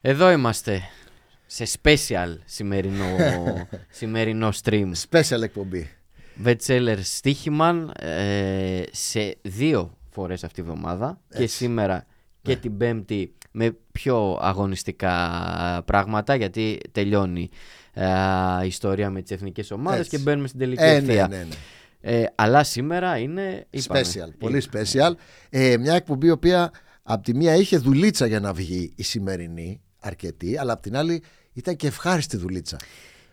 Εδώ είμαστε σε special σημερινό, σημερινό stream. Special εκπομπή. Βετσέλερ Στίχημαν ε, σε δύο φορές αυτή τη βδομάδα και Έτσι. σήμερα και Ναι. την Πέμπτη με πιο αγωνιστικά πράγματα γιατί τελειώνει ε, η ιστορία με τις εθνικές ομάδες Έτσι. και μπαίνουμε στην τελική Ε, ναι, ευθεία. ναι, ναι. Ε, αλλά σήμερα είναι είπαμε, Special, πολύ special. Ε, μια εκπομπή η οποία από τη μία είχε δουλίτσα για να βγει η σημερινή, αρκετή, αλλά από την άλλη ήταν και ευχάριστη δουλίτσα.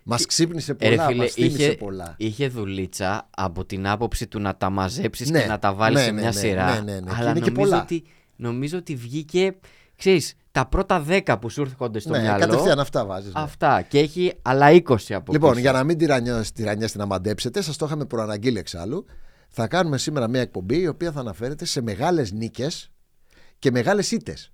Μας ξύπνησε Ε, ρε πολλά, φίλε, μας θύμισε είχε, πολλά. είχε δουλίτσα από την άποψη του να τα μαζέψεις Ναι, και να τα βάλεις ναι, σε ναι, μια ναι, σειρά. ναι, ναι, ναι. Και Αλλά είναι και νομίζω, πολλά. ότι, νομίζω ότι βγήκε, ξέρεις, τα πρώτα 10 που σου έρχονται στο ναι, μυαλό. κατευθείαν αυτά βάζεις. Αυτά. Και έχει άλλα 20 από Λοιπόν, πίσω. για να μην τυρανιάσετε να μαντέψετε, σας το είχαμε προαναγγείλει εξάλλου. Θα κάνουμε σήμερα μια εκπομπή η οποία θα αναφέρεται σε μεγάλες νίκες και μεγάλες ήττες.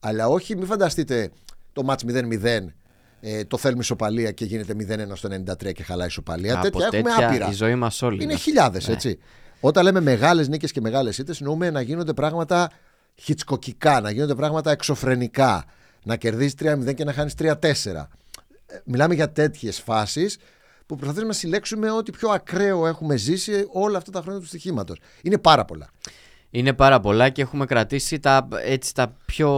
Αλλά όχι, μην φανταστείτε το μάτς 0-0, ε, το θέλουμε ισοπαλία και γίνεται 0-1 στο 93 και χαλάει ισοπαλία. Από τέτοια έχουμε τέτοια άπειρα. η ζωή μας όλη. Είναι είναι. χιλιάδες, Ναι. έτσι. Όταν λέμε μεγάλες νίκες και μεγάλες ήττες, εννοούμε να γίνονται πράγματα χιτσκοκικά, να γίνονται πράγματα εξωφρενικά. Να κερδίζεις 3-0 και να χάνεις 3-4. Ε, Μιλάμε για τέτοιες φάσεις που προσπαθούμε να συλλέξουμε ό,τι πιο ακραίο έχουμε ζήσει όλα αυτά τα χρόνια του στοιχήματος. Είναι πάρα πολλά. Είναι πάρα πολλά και έχουμε κρατήσει τα, έτσι, τα πιο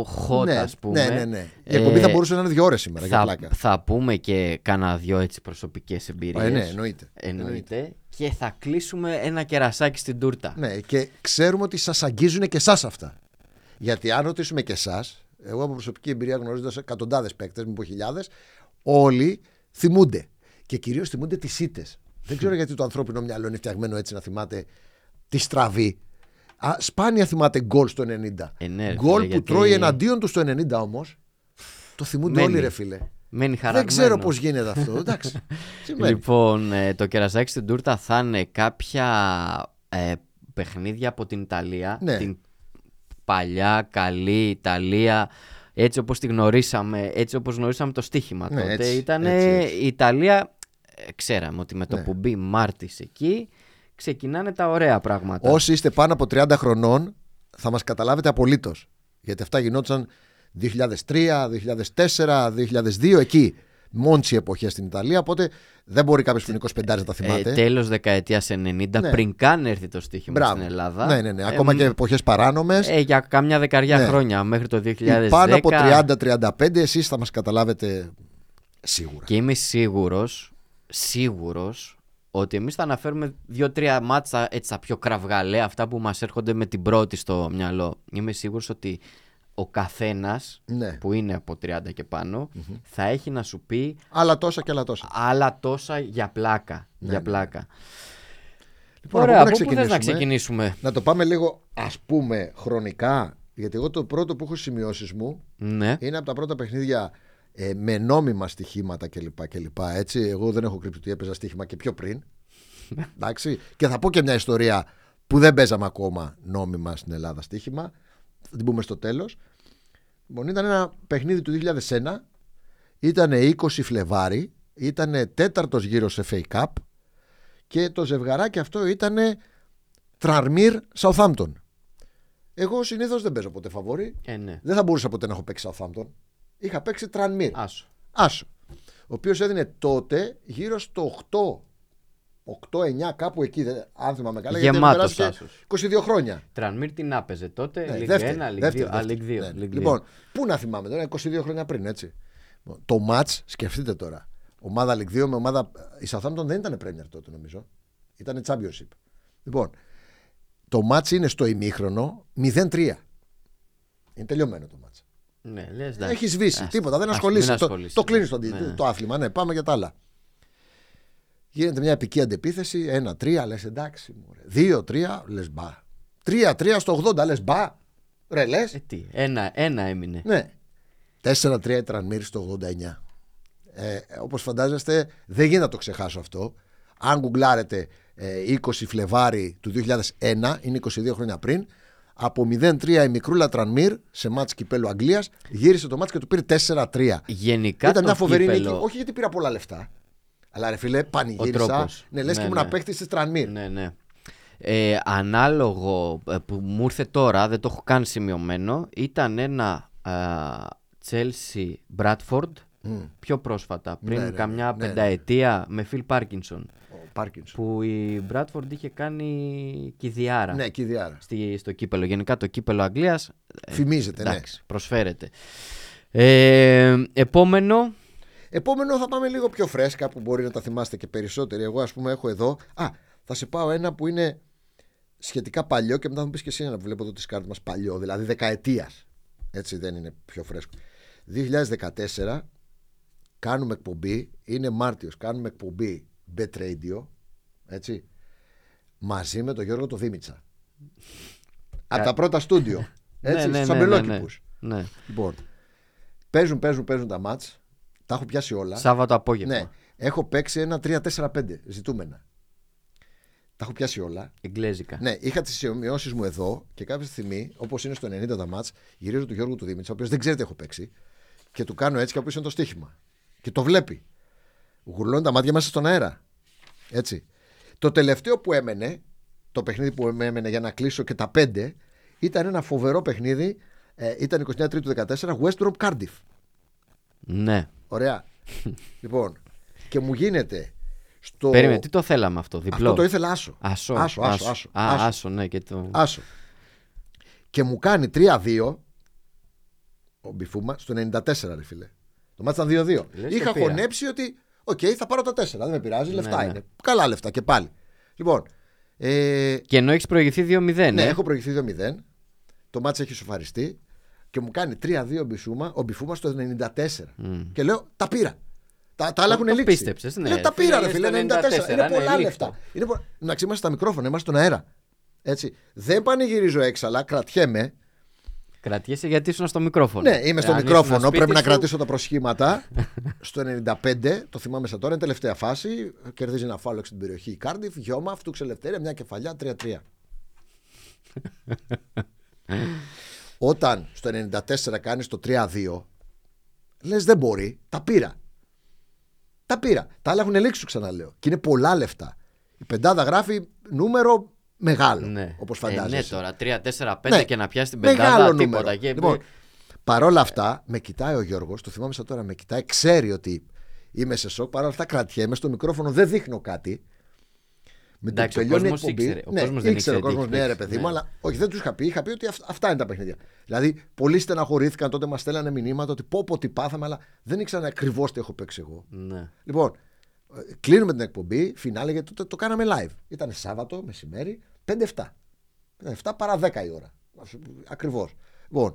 hot, ναι, ας πούμε. ναι, ναι, ναι. Η εκπομπή θα μπορούσε να είναι δύο ώρες σήμερα για θα, πλάκα. θα πούμε και κάνα δυο έτσι προσωπικές εμπειρίες. Ε, ναι, εννοείται. Εννοείται. Και θα κλείσουμε ένα κερασάκι στην τούρτα. Ναι, και ξέρουμε ότι σας αγγίζουν και εσάς αυτά. Γιατί αν ρωτήσουμε και εσάς, εγώ από προσωπική εμπειρία γνωρίζοντας εκατοντάδες παίκτες, μην πω χιλιάδες, όλοι θυμούνται. Και κυρίως θυμούνται τις ήττες. Δεν ξέρω γιατί το ανθρώπινο μυαλό είναι φτιαγμένο έτσι να θυμάται τη στραβή. Α, σπάνια θυμάται γκολ στο 90. Ε, ναι, ρε γκολ φίλε, που γιατί τρώει εναντίον του στο 90 όμως. Το θυμούνται Μένει. όλοι, ρε φίλε. Μένει Δεν χαραγμένο. ξέρω πώς γίνεται αυτό. Εντάξει. Συμβαίνει. Λοιπόν, ε, το κερασάκι στην τούρτα θα είναι κάποια ε, παιχνίδια από την Ιταλία. Ναι. Την παλιά, καλή Ιταλία. Έτσι όπως τη γνωρίσαμε, έτσι όπως γνωρίσαμε το στοίχημα Ναι, τότε. έτσι, Ήταν έτσι, έτσι. η Ιταλία, ε, ξέραμε ότι με το Ναι. που μπει Μάρτης εκεί, ξεκινάνε τα ωραία πράγματα. Όσοι είστε πάνω από 30 χρονών θα μας καταλάβετε απολύτως. Γιατί αυτά γινόντουσαν 2003, 2004, 2002 εκεί. Μόντσι εποχές στην Ιταλία. Οπότε δεν μπορεί κάποιος που είναι 25 να τα θυμάται. Ε, τέλος δεκαετίας 90, Ναι. πριν καν έρθει το στοίχημα Μπράβο. στην Ελλάδα. Ναι, ναι, ναι. Ε, Ακόμα και εποχές παράνομες. Ε, για κάμια δεκαριά Ναι. χρόνια μέχρι το 2010. πάνω από 30-35 εσείς θα μας καταλάβετε σίγουρα. Και είμαι σίγουρος, σίγουρος ότι εμείς θα αναφέρουμε δύο-τρία μάτσα έτσι τα πιο κραυγαλαία, αυτά που μας έρχονται με την πρώτη στο μυαλό. Είμαι σίγουρος ότι ο καθένας Ναι. που είναι από 30 και πάνω θα έχει να σου πει Άλλα τόσα και άλλα τόσα. άλλα τόσα για πλάκα. για ναι. πλάκα. Λοιπόν, Ωραία, από από πού πού θες να ξεκινήσουμε; Να το πάμε λίγο ας πούμε χρονικά. Γιατί εγώ το πρώτο που έχω σημειώσεις μου Ναι. είναι από τα πρώτα παιχνίδια ε, με νόμιμα στοιχήματα κλπ. κλπ έτσι. Εγώ δεν έχω κρύψει ότι έπαιζα στοίχημα και πιο πριν. Εντάξει. Και θα πω και μια ιστορία που δεν παίζαμε ακόμα νόμιμα στην Ελλάδα στοίχημα. Θα την πούμε στο τέλος. Λοιπόν, ήταν ένα παιχνίδι του 2001. Ήταν 20 Φλεβάρι. Ήταν τέταρτος γύρος σε FA Cup. Και το ζευγαράκι αυτό ήταν Τραρμύρ Southampton. Εγώ συνήθως δεν παίζω ποτέ φαβόρι. Ε, ναι. Δεν θα μπορούσα ποτέ να έχω παίξει Southampton. Είχα παίξει Tranmere. Άσο. Άσο. Ο οποίος έδινε τότε γύρω στο 8. 8-9 κάπου εκεί, δεν- αν θυμάμαι καλά. γιατί έχουν Γεμάτος περάσει και άσος. 22 χρόνια. Tranmere την άπαιζε τότε, Ναι, League δεύτερη, 1, League δεύτερη, 2. Α, δεύτερη. League 2. Ναι, ναι. League 2. Λοιπόν, πού να θυμάμαι τώρα, 22 χρόνια πριν, έτσι. Λοιπόν, Το match, σκεφτείτε τώρα. Ομάδα League 2 με ομάδα. Η Southampton δεν ήταν Premier τότε, νομίζω. Ήταν Championship. Λοιπόν, το match είναι στο ημίχρονο 0-3. Είναι τελειωμένο το match. Ναι, λες, εντάξει. Έχεις σβήσει. Ας- Τίποτα, δεν ας- ασχολείσαι. μην Το, ασχολείσαι. το κλείνεις το, Ναι, ναι. το άθλημα. Ναι, πάμε για τα άλλα. Γίνεται μια επική αντεπίθεση. 1-3, λες εντάξει. 2-3, λες μπα. 3-3 στο 80, λες μπα. Ρε λες. Ε, τι, ένα, ένα έμεινε. Ναι. 4-3 η Τρανμύρη στο 89. Ε, Όπως φαντάζεστε, δεν γίνεται να το ξεχάσω αυτό. Αν γκουγκλάρετε ε, 20 Φλεβάρι του 2001, είναι 22 χρόνια πριν, από 0-3 η μικρούλα Τρανμύρ σε μάτς κυπέλου Αγγλίας γύρισε το μάτς και του πήρε 4-3. Γενικά Ήταν το μια φοβερή κύπελο- νίκη. Όχι γιατί πήρα πολλά λεφτά. Αλλά ρε φίλε, πανηγύρισα. τρόπος. Ναι, λες Ναι, και ήμουν ναι. παίχτη της Τρανμύρ. Ναι, ναι. Ε, ανάλογο ε, που μου ήρθε τώρα, δεν το έχω καν σημειωμένο, ήταν ένα α, Chelsea Bradford Μμ. πιο πρόσφατα, πριν Ναι, ναι, καμιά ναι, ναι. πενταετία με Phil Parkinson. Ο Πάρκινσον. Που η Bradford είχε κάνει κηδιάρα Ναι, Κιδιάρα. στη, στο κύπελο. Γενικά το κύπελο Αγγλίας Φημίζεται, ναι. εντάξει, προσφέρεται. Ε, επόμενο, Επόμενο θα πάμε λίγο πιο φρέσκα που μπορεί να τα θυμάστε και περισσότεροι. Εγώ, ας πούμε, έχω εδώ. Α, θα σε πάω ένα που είναι σχετικά παλιό και μετά θα μου πεις και εσύ ένα που βλέπω εδώ τη κάρτα μας παλιό, δηλαδή δεκαετίας. Έτσι δεν είναι πιο φρέσκο. 2014 κάνουμε εκπομπή, είναι Μάρτιος, κάνουμε εκπομπή Bet Radio, έτσι, μαζί με τον Γιώργο το Δήμητσα. Από τα πρώτα στούντιο. Έτσι, ναι, στους ναι, ναι, αμπελόκηπους. ναι, ναι. Λοιπόν, παίζουν, παίζουν, παίζουν τα μάτς. Τα έχω πιάσει όλα. Σάββατο απόγευμα. Ναι, έχω παίξει ένα 3-4-5 ζητούμενα. Τα έχω πιάσει όλα. Εγγλέζικα. Ναι, είχα τις σημειώσεις μου εδώ και κάποια στιγμή, όπως είναι στο 90 τα μάτς, γυρίζω του Γιώργου του Δήμητσα, ο οποίος δεν ξέρει τι έχω παίξει, και του κάνω έτσι και από πίσω είναι το στοίχημα. Και το βλέπει. Γουρλώνει τα μάτια μέσα στον αέρα. Έτσι. Το τελευταίο που έμενε, το παιχνίδι που με έμενε για να κλείσω και τα πέντε, ήταν ένα φοβερό παιχνίδι. Ε, ήταν 29 Τρίτου 14, West Brom Cardiff. Ναι. Ωραία. λοιπόν, και μου γίνεται στο. Περίμενε, τι το θέλαμε αυτό, διπλό; Αυτό το ήθελα άσο. Άσο, Άσο, άσο, άσο. Α, άσο. άσο, ναι, και το... Άσο. Και μου κάνει 3-2 ο Μπιφούμα στο 94, ρε φίλε. Το ματς ήταν 2-2. Λες Είχα το πήρα. χωνέψει ότι, οκ, θα πάρω τα 4. Δεν με πειράζει, λεφτά ναι. είναι. Καλά λεφτά και πάλι. Λοιπόν, ε, Και ενώ έχεις προηγηθεί 2-0. ναι, ε. έχω προηγηθεί 2-0. Το ματς έχει σοφαριστεί και μου κάνει 3-2 ο Μπιφούμας, ο Μπιφούμα στο 94. Και λέω, τα πήρα. Τα, τα άλλα Το- έχουν το λήξει. πίστεψες, ναι. Λέω, τα πήρα, ρε Φίλε, φίλε, στο 94. 94, Είναι ναι, πολλά λήχτο. λεφτά. Είναι πο... Να είμαστε στα μικρόφωνα, είμαστε στον αέρα. Έτσι. Δεν πανηγυρίζω έξαλλα, κρατιέμαι. Κρατιέσαι γιατί ήσουν στο μικρόφωνο. Ναι, είμαι στο Αν ήσουν μικρόφωνο. σπίτι Πρέπει να σου, κρατήσω τα προσχήματα. στο 95, το θυμάμαι σαν τώρα, είναι τελευταία φάση. Κερδίζει ένα φάουλ στην περιοχή η Κάρντιφ. Γέμισμα, αυτού ξελευθέρια, μια κεφαλιά, 3-3. Όταν στο 94 κάνεις το 3-2, λες δεν μπορεί, τα πήρα. Τα πήρα. Τα άλλα έχουν λήξει, σου ξαναλέω. Και είναι πολλά λεφτά. Η πεντάδα γράφει νούμερο μεγάλο. Ναι. Όπως Ε, φαντάζεσαι. ναι, τώρα 3-4-5 Ναι. και να πιάσει την Μεγάλο πεντάδα, νούμερο. τίποτα. Και... Λοιπόν, παρόλα αυτά, με κοιτάει ο Γιώργος, το θυμάμαι σαν τώρα, με κοιτάει, ξέρει ότι είμαι σε σοκ. Παρόλα αυτά, κρατιέμαι στο μικρόφωνο, δεν δείχνω κάτι. Με το Εντάξει, ο τελειώνει η κόσμος εκπομπή- ήξερε. Ο ναι, κόσμος δεν ήξερε ο ήξερε τι κόσμος, έχει ναι, ρε παίξει. παιδί μου, Ναι. αλλά όχι, δεν τους είχα πει. Είχα πει ότι αυ- αυτά είναι τα παιχνίδια. Δηλαδή, πολλοί στεναχωρήθηκαν τότε, μας στέλνανε μηνύματα ότι πω πω τι πάθαμε, αλλά δεν ήξεραν ακριβώς τι έχω παίξει εγώ. Ναι. Λοιπόν, ε, κλείνουμε την εκπομπή, φινάλε, γιατί το, το κάναμε live. Ήταν Σάββατο, μεσημέρι, 5-7. 7 παρά 10 η ώρα. Ακριβώς. Λοιπόν,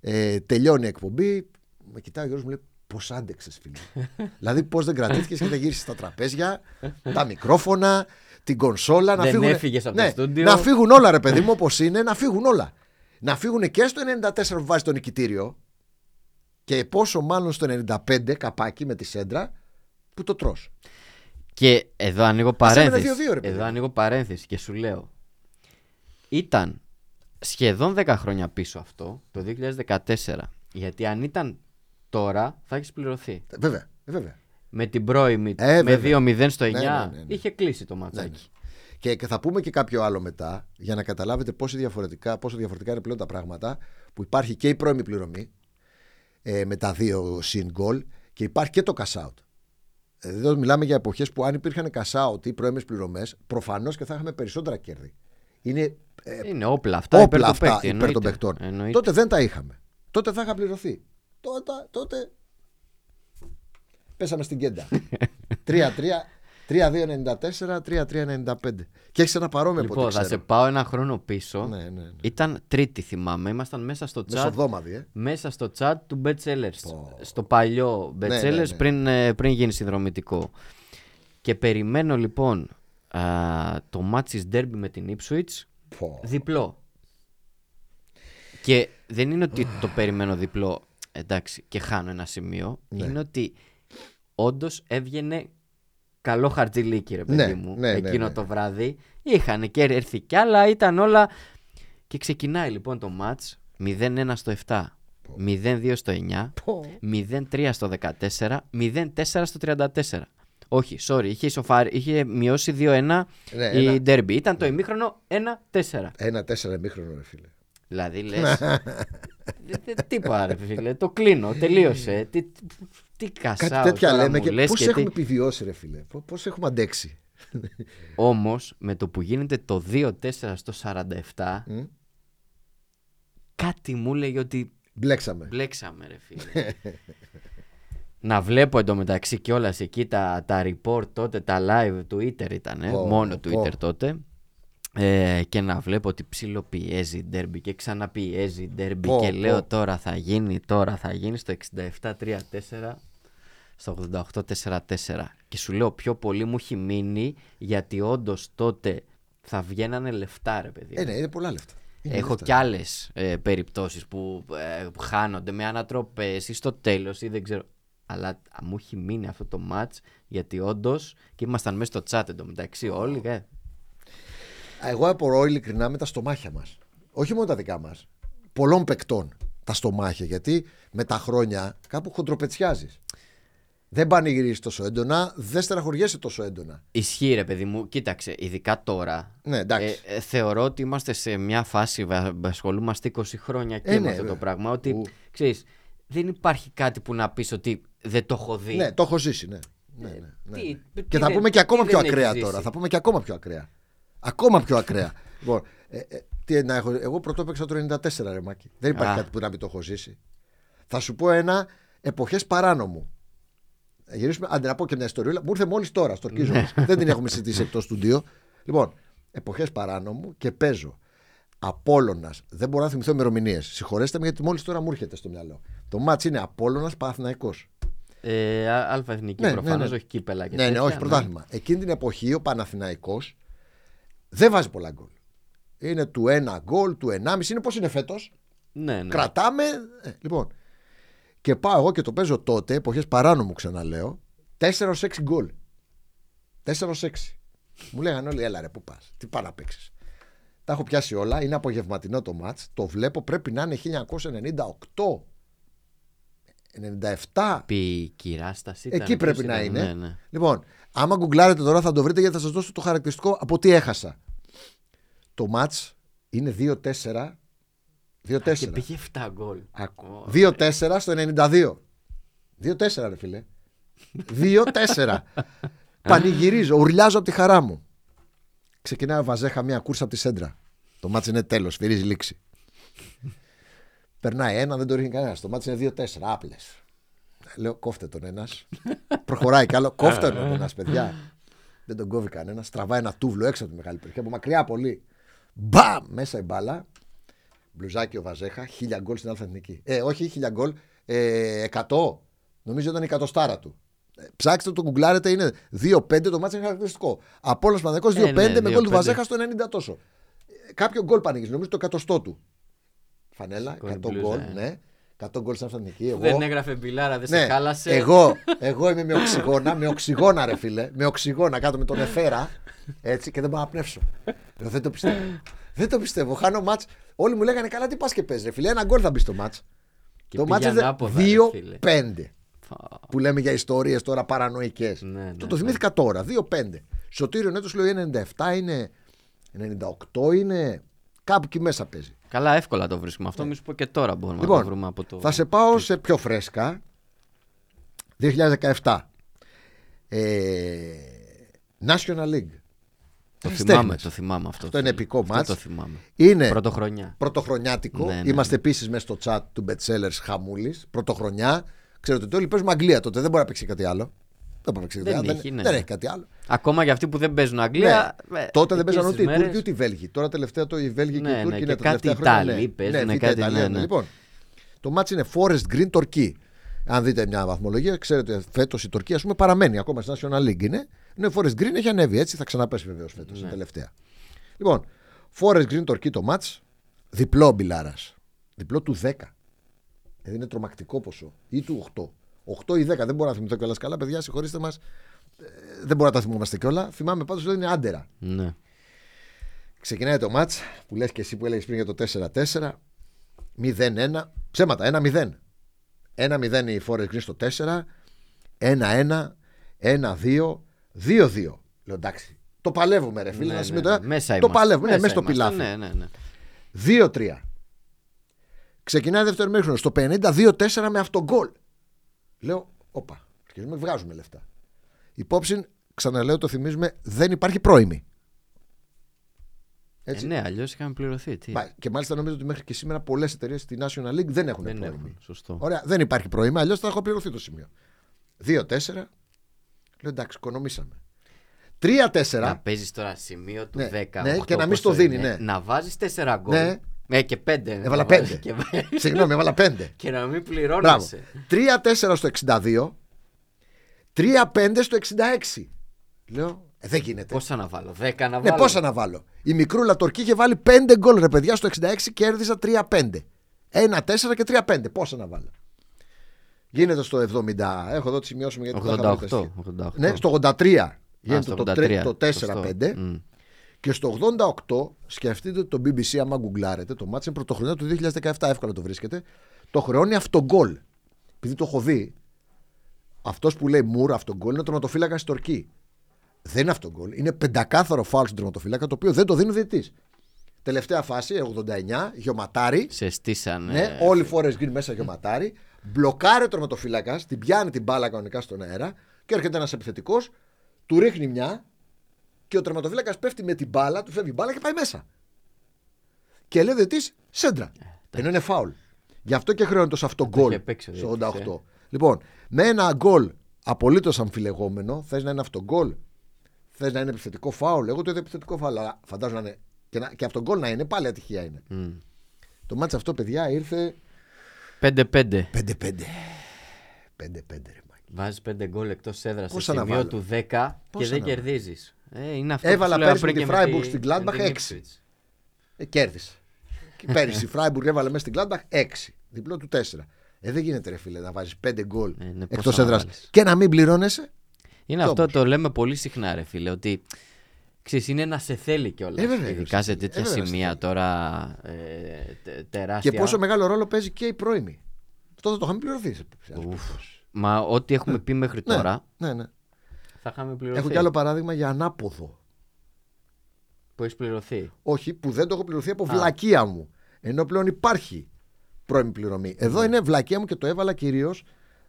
ε, τελειώνει η εκπομπή, με κοιτάει ο Γιώργος μου λέει Πώς άντεξες, φίλε. δηλαδή, πώς δεν κρατήθηκες και δεν γύρισες στα τραπέζια, τα μικρόφωνα, την κονσόλα. να Δεν φύγουν, έφυγες από το ναι, στούντιο. Να φύγουν όλα, ρε παιδί μου, όπως είναι, να φύγουν όλα. Να φύγουν και στο 94 που βάζει το νικητήριο και πόσο μάλλον στο 95 καπάκι με τη σέντρα που το τρως. Και εδώ ανοίγω έμενε παρένθεση. 2-2, ρε παιδί Εδώ μου. ανοίγω παρένθεση και σου λέω. Ήταν σχεδόν 10 χρόνια πίσω αυτό, το 2014. Γιατί αν ήταν τώρα, θα έχεις πληρωθεί. Ε, Βέβαια, ε, βέβαια. Με την πρώιμη, Ε, με βέβαια. 2-0 στο 9, Ναι, ναι, ναι, ναι. είχε κλείσει το Ναι, ναι. ματσάκι. Και, και θα πούμε και κάποιο άλλο μετά για να καταλάβετε πόσο διαφορετικά, πόσο διαφορετικά είναι πλέον τα πράγματα που υπάρχει και η πρώιμη πληρωμή ε, με τα δύο συν γκολ και υπάρχει και το cash out. Ε, Εδώ μιλάμε για εποχές που αν υπήρχαν cash out ή πρώιμες πληρωμές, προφανώς και θα είχαμε περισσότερα κέρδη. Είναι ε, Είναι όπλα αυτά υπέρ όπλα του αυτά παίκτη, υπέρ των εννοείται. παικτών. Εννοείται. Τότε δεν τα είχαμε. Τότε θα είχα πληρωθεί. Τότε, τότε πέσαμε στην κέντα. 3-3. 3-2-94, 3-3-95. Και έχεις ένα παρόμοιο από Λοιπόν, ό,τι θα σε ξέρω. πάω ένα χρόνο πίσω. Ναι, ναι, ναι. Ήταν τρίτη, θυμάμαι. Ήμασταν μέσα στο chat. Μεσοβδόμαδα, ε. Μέσα στο chat του Bestsellers. Πω. Στο παλιό ναι, Betsellers ναι. Πριν, ε, πριν γίνει συνδρομητικό. Και περιμένω λοιπόν α, το ματς Derby με την Ipswich Πω. Διπλό. Και δεν είναι ότι το περιμένω διπλό, εντάξει, και χάνω ένα σημείο. Ναι. Είναι ότι όντως έβγαινε καλό χαρτζηλίκι, ρε παιδί Ναι, μου, ναι, ναι, εκείνο ναι. το βράδυ. Είχαν και έρθει κι άλλα, ήταν όλα. Και ξεκινάει λοιπόν το μάτς 0-1 στο 7, 0-2 στο 9, Πω. 0-3 στο 14, 0-4 στο 34. Όχι, sorry, είχε, ισοφάρει, είχε μειώσει 2-1 Ναι, η ένα- Derby. Ήταν το ημίχρονο 1-4. Ένα τέσσερα εμίχρονο, ρε φίλε. Δηλαδή λες, Ε, Τι είπα, ρε φίλε. Το κλείνω. Τελείωσε. Τι, τι κασάω. Κάτι τέτοια τώρα λέμε μου και λες πώς και έχουμε τι- επιβιώσει, ρε φίλε. Πώς έχουμε αντέξει. Όμως με το που γίνεται το 2-4 στο 47 Μμ. κάτι μου λέει ότι Μπλέξαμε. μπλέξαμε ρε φίλε. Να βλέπω εντωμεταξύ κιόλας εκεί τα, τα report τότε, τα live Twitter ήταν, Ω, μόνο ω. Twitter τότε. Ε, και να βλέπω ότι ψήλο πιέζει η derby και ξαναπιέζει η derby Πω, και πω. λέω τώρα θα γίνει, τώρα θα γίνει στο 67-3-4 στο 88-4-4 και σου λέω πιο πολύ μου έχει μείνει γιατί όντως τότε θα βγαίνανε λεφτά ρε παιδί Ε, ναι, είναι πολλά λεφτά. Είναι Έχω λεφτά. κι άλλες ε, περιπτώσεις που, ε, που χάνονται με ανατροπές ή στο τέλος ή δεν ξέρω. Αλλά α, μου έχει μείνει αυτό το match γιατί όντως και ήμασταν μέσα στο chat εντωμεταξύ όλοι. Ε, Εγώ απορώ ειλικρινά με τα στομάχια μας. Όχι μόνο τα δικά μας. Πολλών παικτών τα στομάχια. Γιατί με τα χρόνια κάπου χοντροπετσιάζεις. Δεν πανηγυρίζεις τόσο έντονα, δεν στεραχωριέσαι τόσο έντονα. ισχύει ρε παιδί μου, κοίταξε, ειδικά τώρα. Ναι, εντάξει. Ε, ε, θεωρώ ότι είμαστε σε μια φάση, βα- ασχολούμαστε 20 χρόνια και Ε, με ναι, αυτό το βέβαια. πράγμα. Ότι Ου. ξέρεις, δεν υπάρχει κάτι που να πεις ότι δεν το έχω δει. Ναι, το έχω ζήσει, ναι. ναι, ναι, ναι, τι- ναι. τι Και θα δεν- πούμε και ακόμα τι πιο δεν έχεις ακραία ζήσει; τώρα. Θα πούμε και ακόμα πιο ακραία. Ακόμα πιο ακραία. λοιπόν, ε, ε, τι να έχω, εγώ πρωτό έπαιξα το 94, ρε Μάκη. Δεν υπάρχει Α. κάτι που να μην το έχω ζήσει. Θα σου πω ένα εποχές παράνομου. Ε, Γυρίσουμε, άντε να πω και μια ιστορία. Μου ήρθε μόλις τώρα, στορκίζομαι. Δεν την έχουμε συζητήσει εκτός του δύο. Λοιπόν, εποχές παράνομου και παίζω. Απόλλωνας. Δεν μπορώ να θυμηθώ ημερομηνίες. Συγχωρέστε με γιατί μόλις τώρα μου έρχεται στο μυαλό. Το μάτς είναι Απόλλωνας Παναθηναϊκός. Ε, α- αλφα εθνική Ναι, ναι, προφανώς, ναι. όχι κύπελα και Ναι, ναι, τέτοια, όχι πρωτάθλημα. Εκείνη την εποχή ο Παναθηναϊκός δεν βάζει πολλά γκολ. Είναι του 1 γκολ, του 1,5. Είναι πώς είναι φέτος. Ναι, ναι. Κρατάμε. Ε, λοιπόν. Και πάω εγώ και το παίζω τότε, εποχές παράνομου ξαναλέω, 4-6 γκολ. 4-6. Μου λέγανε όλοι, έλα ρε, πού πας, τι πάει να παίξεις. Τα έχω πιάσει όλα, είναι απογευματινό το μάτς, το βλέπω πρέπει να είναι 1998. 97. Πει κυράσταση. ήταν, Εκεί πρέπει ποιος να ήταν, είναι. Ναι, ναι. Λοιπόν, άμα γκουγκλάρετε τώρα θα το βρείτε γιατί θα σας δώσω το χαρακτηριστικό από τι έχασα. Το μάτς είναι 2-4. 2-4. Και πήγε 7 γκολ. Άκου. Ω, 2-4 στο 92. 2-4 ρε φίλε. 2-4. Πανηγυρίζω, ουρλιάζω από τη χαρά μου. Ξεκινάει ο Βαζέχα μια κούρσα από τη σέντρα. Το μάτς είναι τέλος, φυρίζει λήξη. Περνάει ένα, δεν το ρίχνει κανένας. Το μάτς είναι 2-4, άπλες. Λέω κόφτε τον ένας. Προχωράει κι άλλο. Κόφτε τον ένας, παιδιά. Δεν τον κόβει κανένας. Τραβάει ένα τούβλο έξω από τη μεγάλη περιοχή. Από μακριά πολύ. Μπαμ! Μέσα η μπάλα. Μπλουζάκι ο Βαζέχα. Χίλια γκολ στην Αλφα-Εθνική. Ε, όχι χίλια γκολ. Ε, 100. Νομίζω ήταν η εκατοστάρα του. Ε, Ψάξτε το, κουγκλάρετε. Είναι 2-5. Το μάτι είναι χαρακτηριστικό. Απόλυτο Παναδικό 2-5 Ε, ναι, με γκολ του 2-5. Βαζέχα στο 90 τόσο. Ε, Κάποιο γκολ πανηγύρισε. Νομίζω το εκατοστό του. Φανέλα. Σηκώνει 100 μπλούζα, γκολ. ε. Ναι. 100 γκολ στην Αλφα-Εθνική. Εγώ... Δεν έγραφε μπιλάρα, δεν Ναι, σε χάλασε. Εγώ, εγώ είμαι με οξυγόνα, με οξυγόνα ρε φίλε. Με οξυγόνα κάτω με τον εφέρα. Έτσι και δεν μπορώ να πνεύσω. Λέω, δεν το πιστεύω. δεν το πιστεύω. Χάνω μάτς. Όλοι μου λέγανε καλά τι πας και παίζεις ρε φίλε. Ένα γκολ θα μπεις στο μάτς. Και Το πήγε μάτς είναι ανάποδα, ρε φίλε. 2-5. Φα- Που λέμε για ιστορίες τώρα παρανοϊκές. Ναι, ναι, το, το ναι. θυμήθηκα τώρα. 2-5. Σωτήριο Νέτος λέω 97 είναι. 98 είναι. Κάπου εκεί μέσα παίζει. Καλά, εύκολα το βρίσκουμε. Αυτό μη σου πω και τώρα μπορούμε να Λοιπόν, το βρούμε από το. Θα σε πάω σε πιο φρέσκα. 2017. Ε, National League. Το Έχεις θυμάμαι, τέχνες. το θυμάμαι αυτό. Αυτό είναι φίλε. επικό Αυτό μάτς. Το θυμάμαι. Είναι Πρωτοχρονιά. πρωτοχρονιάτικο. Ναι, ναι, Είμαστε ναι. επίσης μέσα στο chat του Betsellers Χαμούλης. Πρωτοχρονιά. Ξέρετε ότι όλοι παίζουμε Αγγλία τότε. Δεν μπορεί να παίξει κάτι άλλο. Δεν μπορεί να παίξει κάτι Δεν άλλο. έχει, ναι. δεν έχει κάτι άλλο. Ακόμα για αυτοί που δεν παίζουν Αγγλία. Ναι. ε, Τότε δεν εκείνες παίζαν ούτε οι τις Τούρκοι μέρες- ούτε οι Βέλγοι. Τώρα τελευταία το οι Βέλγοι και Ναι, οι ναι, Τούρκοι και είναι τα κάτι τελευταία χρόνια. Ιταλοί ναι. παίζουν, ναι, Β' κάτι, Ιταλία, ναι, ναι. ναι. Λοιπόν, το μάτς είναι Forest Green Turkey. Αν δείτε μια βαθμολογία, ξέρετε ότι φέτος η Τουρκία ας πούμε, παραμένει ακόμα στη National League. Είναι. Είναι Forest Green έχει ανέβει έτσι, θα ξαναπέσει βεβαίως φέτος. Ναι. Ναι. τελευταία. Λοιπόν, Forest Green Turkey το μάτς, διπλό μπιλάρας. Διπλό του 10. Δηλαδή είναι τρομακτικό ποσό. Ή του 8. 8 ή 10. Δεν μπορώ να θυμηθώ κιόλας καλά. Παιδιά, συγχωρήστε μας. δεν μπορώ να τα θυμόμαστε κιόλα. Θυμάμαι πάντως ότι είναι άντερα. Ναι. Ξεκινάει το μάτς που λες και εσύ που έλεγες πριν για το 4-4 0-1 ψέματα 1-0 1-0 η Forest Green στο 4 1-1 1-2 2-2 λέω εντάξει το παλεύουμε ρε φίλε Ναι, να ναι, συμμετώ- ναι. Μέσα το είμαστε. παλεύουμε ναι, μέσα στο είμαστε. πιλάφι Ναι, ναι, ναι. 2-3 Ξεκινάει δεύτερο ημίχρονο. Στο 52-4 με αυτογκολ. Λέω, όπα, αρχίζουμε, βγάζουμε λεφτά. Υπόψη, ξαναλέω, το θυμίζουμε, δεν υπάρχει πρώιμη. Ε, ναι, αλλιώς είχαμε πληρωθεί. Τι. Μα- Και μάλιστα νομίζω ότι μέχρι και σήμερα πολλές εταιρείες στη National League δεν έχουν Δεν πρώιμη. έχουν. Σωστό. Ωραία, δεν υπάρχει πρώιμη, αλλιώς θα έχω πληρωθεί το σημείο. 2-4. Λέω εντάξει, οικονομήσαμε. 3-4. Να παίζεις τώρα σημείο του Ναι, 10. ναι, οκτώ και να μην πόσο στο δίνει, είναι, ναι. Να βάζεις 4 γκολ. Ναι. Ε, και 5. Έβαλα πέντε. Και, Συγγνώμη, έβαλα 5. και να μην Μπράβο. πληρώνεσαι. 3-4 στο 62. 3-5 στο 66. Λέω, ε, δεν γίνεται. Πόσα να βάλω, 10 να βάλω. Ναι, πόσα να βάλω. Η μικρούλα Τορκή είχε βάλει 5 γκολ ρε παιδιά στο 66 κέρδιζα 3-5. 1-4 και 3-5. Πόσα να βάλω. Γίνεται στο 70. Έχω εδώ τη σημειώσουμε γιατί το είχα βρει 88. εσύ. 88. Ναι, στο 83 Α, γίνεται στο το, 83, τρε- το 4-5. σωστό. Μμ. Και στο 88, σκεφτείτε ότι το BBC, άμα γκουγκλάρετε, το μάτς είναι πρωτοχρονιά του 2017, εύκολα το βρίσκετε. Το χρεώνει αυτογκολ. Επειδή το έχω δει, αυτός που λέει Μουρ αυτογκολ είναι ο τερματοφύλακας στη Τορκή. Δεν είναι αυτογκολ. Είναι πεντακάθαρο φάουλ στον τερματοφύλακα, το οποίο δεν το δίνει ο διαιτητής. Τελευταία φάση, 89, γεωματάρι. Σε στήσανε. Ναι, όλοι οι φορές γίνει μέσα γεωματάρι. Μπλοκάρει ο τερματοφύλακας, την πιάνει την μπάλα κανονικά στον αέρα και έρχεται ένας επιθετικός, του ρίχνει μια και ο τερματοφύλακας πέφτει με την μπάλα, του φεύγει η μπάλα και πάει μέσα. Και λέει τη σέντρα. Ενώ είναι φάουλ. Γι' αυτό και χρεώνεται σε αυτό γκολ είχε παίξει ο στο 88. διαιτητής, Λοιπόν, με ένα γκολ απολύτως αμφιλεγόμενο, θες να είναι αυτό γκολ, θες να είναι επιθετικό φάουλ. Εγώ το είδα επιθετικό φάουλ, αλλά φαντάζομαι να είναι. Και, να, και αυτό γκολ να είναι, πάλι ατυχία είναι. Μμ. Το μάτς αυτό, παιδιά, ήρθε 5-5. 5-5. 5-5 ρε Μάκη. Βάζεις 5 γκολ εκτός έδρας σε Πόσα να σημείο βάλω; του 10 και Πόσα δεν να βάλω; κερδίζεις. Ε, είναι αυτό Έβαλα που σου λέω πέρσι πριν με τη και Freiburg τη- στην Gladbach με την έξι. Ipswich. Ε, κέρδισε. Και Πέρυσι η Φράιμπουργκ έβαλε μέσα στην Gladbach 6. Διπλό του 4. Ε, δεν γίνεται ρε φίλε να βάζεις 5 γκολ Ε, ναι, εκτός πόσα να έδρας βάλεις. και να μην πληρώνεσαι. Είναι Κι αυτό όμως. το λέμε πολύ συχνά, ρε φίλε, ότι ξέρεις, είναι να σε θέλει κιόλας. Ε, βέβαια, Ειδικά σε ε, τέτοια βέβαια, σε σημεία θέλει. τώρα ε, τε- τεράστια. Και πόσο μεγάλο ρόλο παίζει και η πρώιμη. Αυτό θα το είχαμε πληρωθεί. σε- σε άλλες Ουφ. περιπτώσεις. Μα ό,τι έχουμε πει μέχρι Ναι, τώρα Ναι, ναι. θα είχαμε πληρωθεί. Έχω κι άλλο παράδειγμα για ανάποδο. Που έχεις πληρωθεί. Όχι, που δεν το έχω πληρωθεί από βλακεία μου. Ενώ πλέον υπάρχει πρώιμη πληρωμή. Ναι. Εδώ είναι βλακεία μου και το έβαλα κυρίως,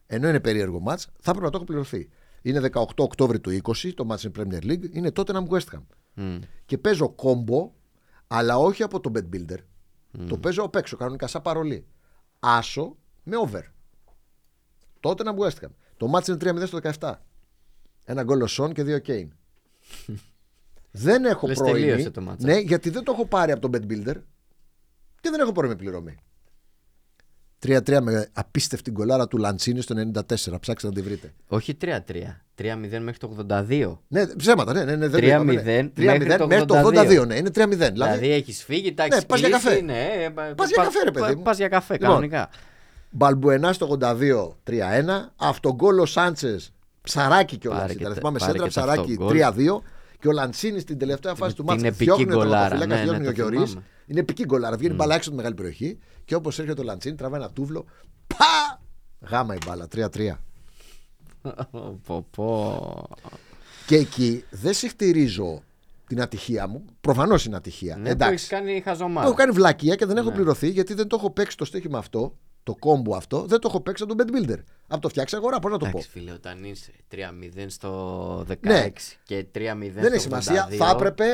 ενώ είναι περίεργο μάτς, θα έπρεπε να το έχω πληρωθεί. Είναι 18 Οκτώβρη του 20, το μάτς είναι Premier League, είναι τότε να West Ham. Μμ. Και παίζω κόμπο, αλλά όχι από το Bet Builder. Το παίζω απ' έξω, κανονικά σαν παρολί. Άσο με over. Τότε να West Ham. Το μάτς είναι 3-0 στο 17. Ένα γκολ ο Σον και δύο Κέιν. δεν έχω Λες πρώιμη. τελείωσε το μάτς, ε. Ναι, γιατί δεν το έχω πάρει από το Bet Builder και δεν έχω πρώιμη πληρωμή. 3-3 με απίστευτη γκολάρα του Λαντσίνη στο 94. Ψάξτε να τη βρείτε. Όχι 3-3. 3-0 μέχρι το 82. Ναι, ψέματα, ναι, ναι, ναι, δεν 3-0 το είπαμε, ναι. 3-0 μέχρι το μέχρι το 82. Ναι, είναι 3-0. Δηλαδή, Δηλαδή, έχεις φύγει, εντάξει. Ναι, πας για κλείσει, καφέ. Ναι, ε, πα- Πας για πα- καφέ, ρε παιδί πα- μου. Πας για καφέ, Λοιπόν, κανονικά. Μπαλμπουενά στο 82 3-1. Αυτογκόλ ο Σάντσες ψαράκι κιόλας. Πάρε και Τα τα- θυμάμαι πάρε σέντρα και τα ψαράκι αυτογκόλ. 3-2. Και ο Λαντσίνη στην τελευταία φάση του την μάτσα επική διώχνει τον γκολάρα. τερματοφύλακα, Ναι, διώχνει ναι, ο το Γιωρής. θυμάμαι. Είναι επική γκολάρα. Βγαίνει μπαλά έξω από τη μεγάλη περιοχή. Και όπως έρχεται ο Λαντσίνη, τραβάει ένα τούβλο. Πα! Γάμα η μπάλα 3-3. Πω, πω. Και εκεί δεν συχτηρίζω την ατυχία μου. Προφανώς είναι ατυχία. Ναι, που Εντάξει. έχεις κάνει Έχω χαζομάρα. κάνει βλακεία και δεν έχω Ναι. πληρωθεί γιατί δεν το έχω παίξει το στοίχημα αυτό, το κόμπο αυτό, δεν το έχω παίξει από τον Bet Builder. Από το φτιάξει αγορά, πώς να το πω. Εντάξει, φίλε, όταν είσαι 3-0 στο 16 Ναι. και 3-0 Δεν έχει στο σημασία. 82, Θα έπρεπε,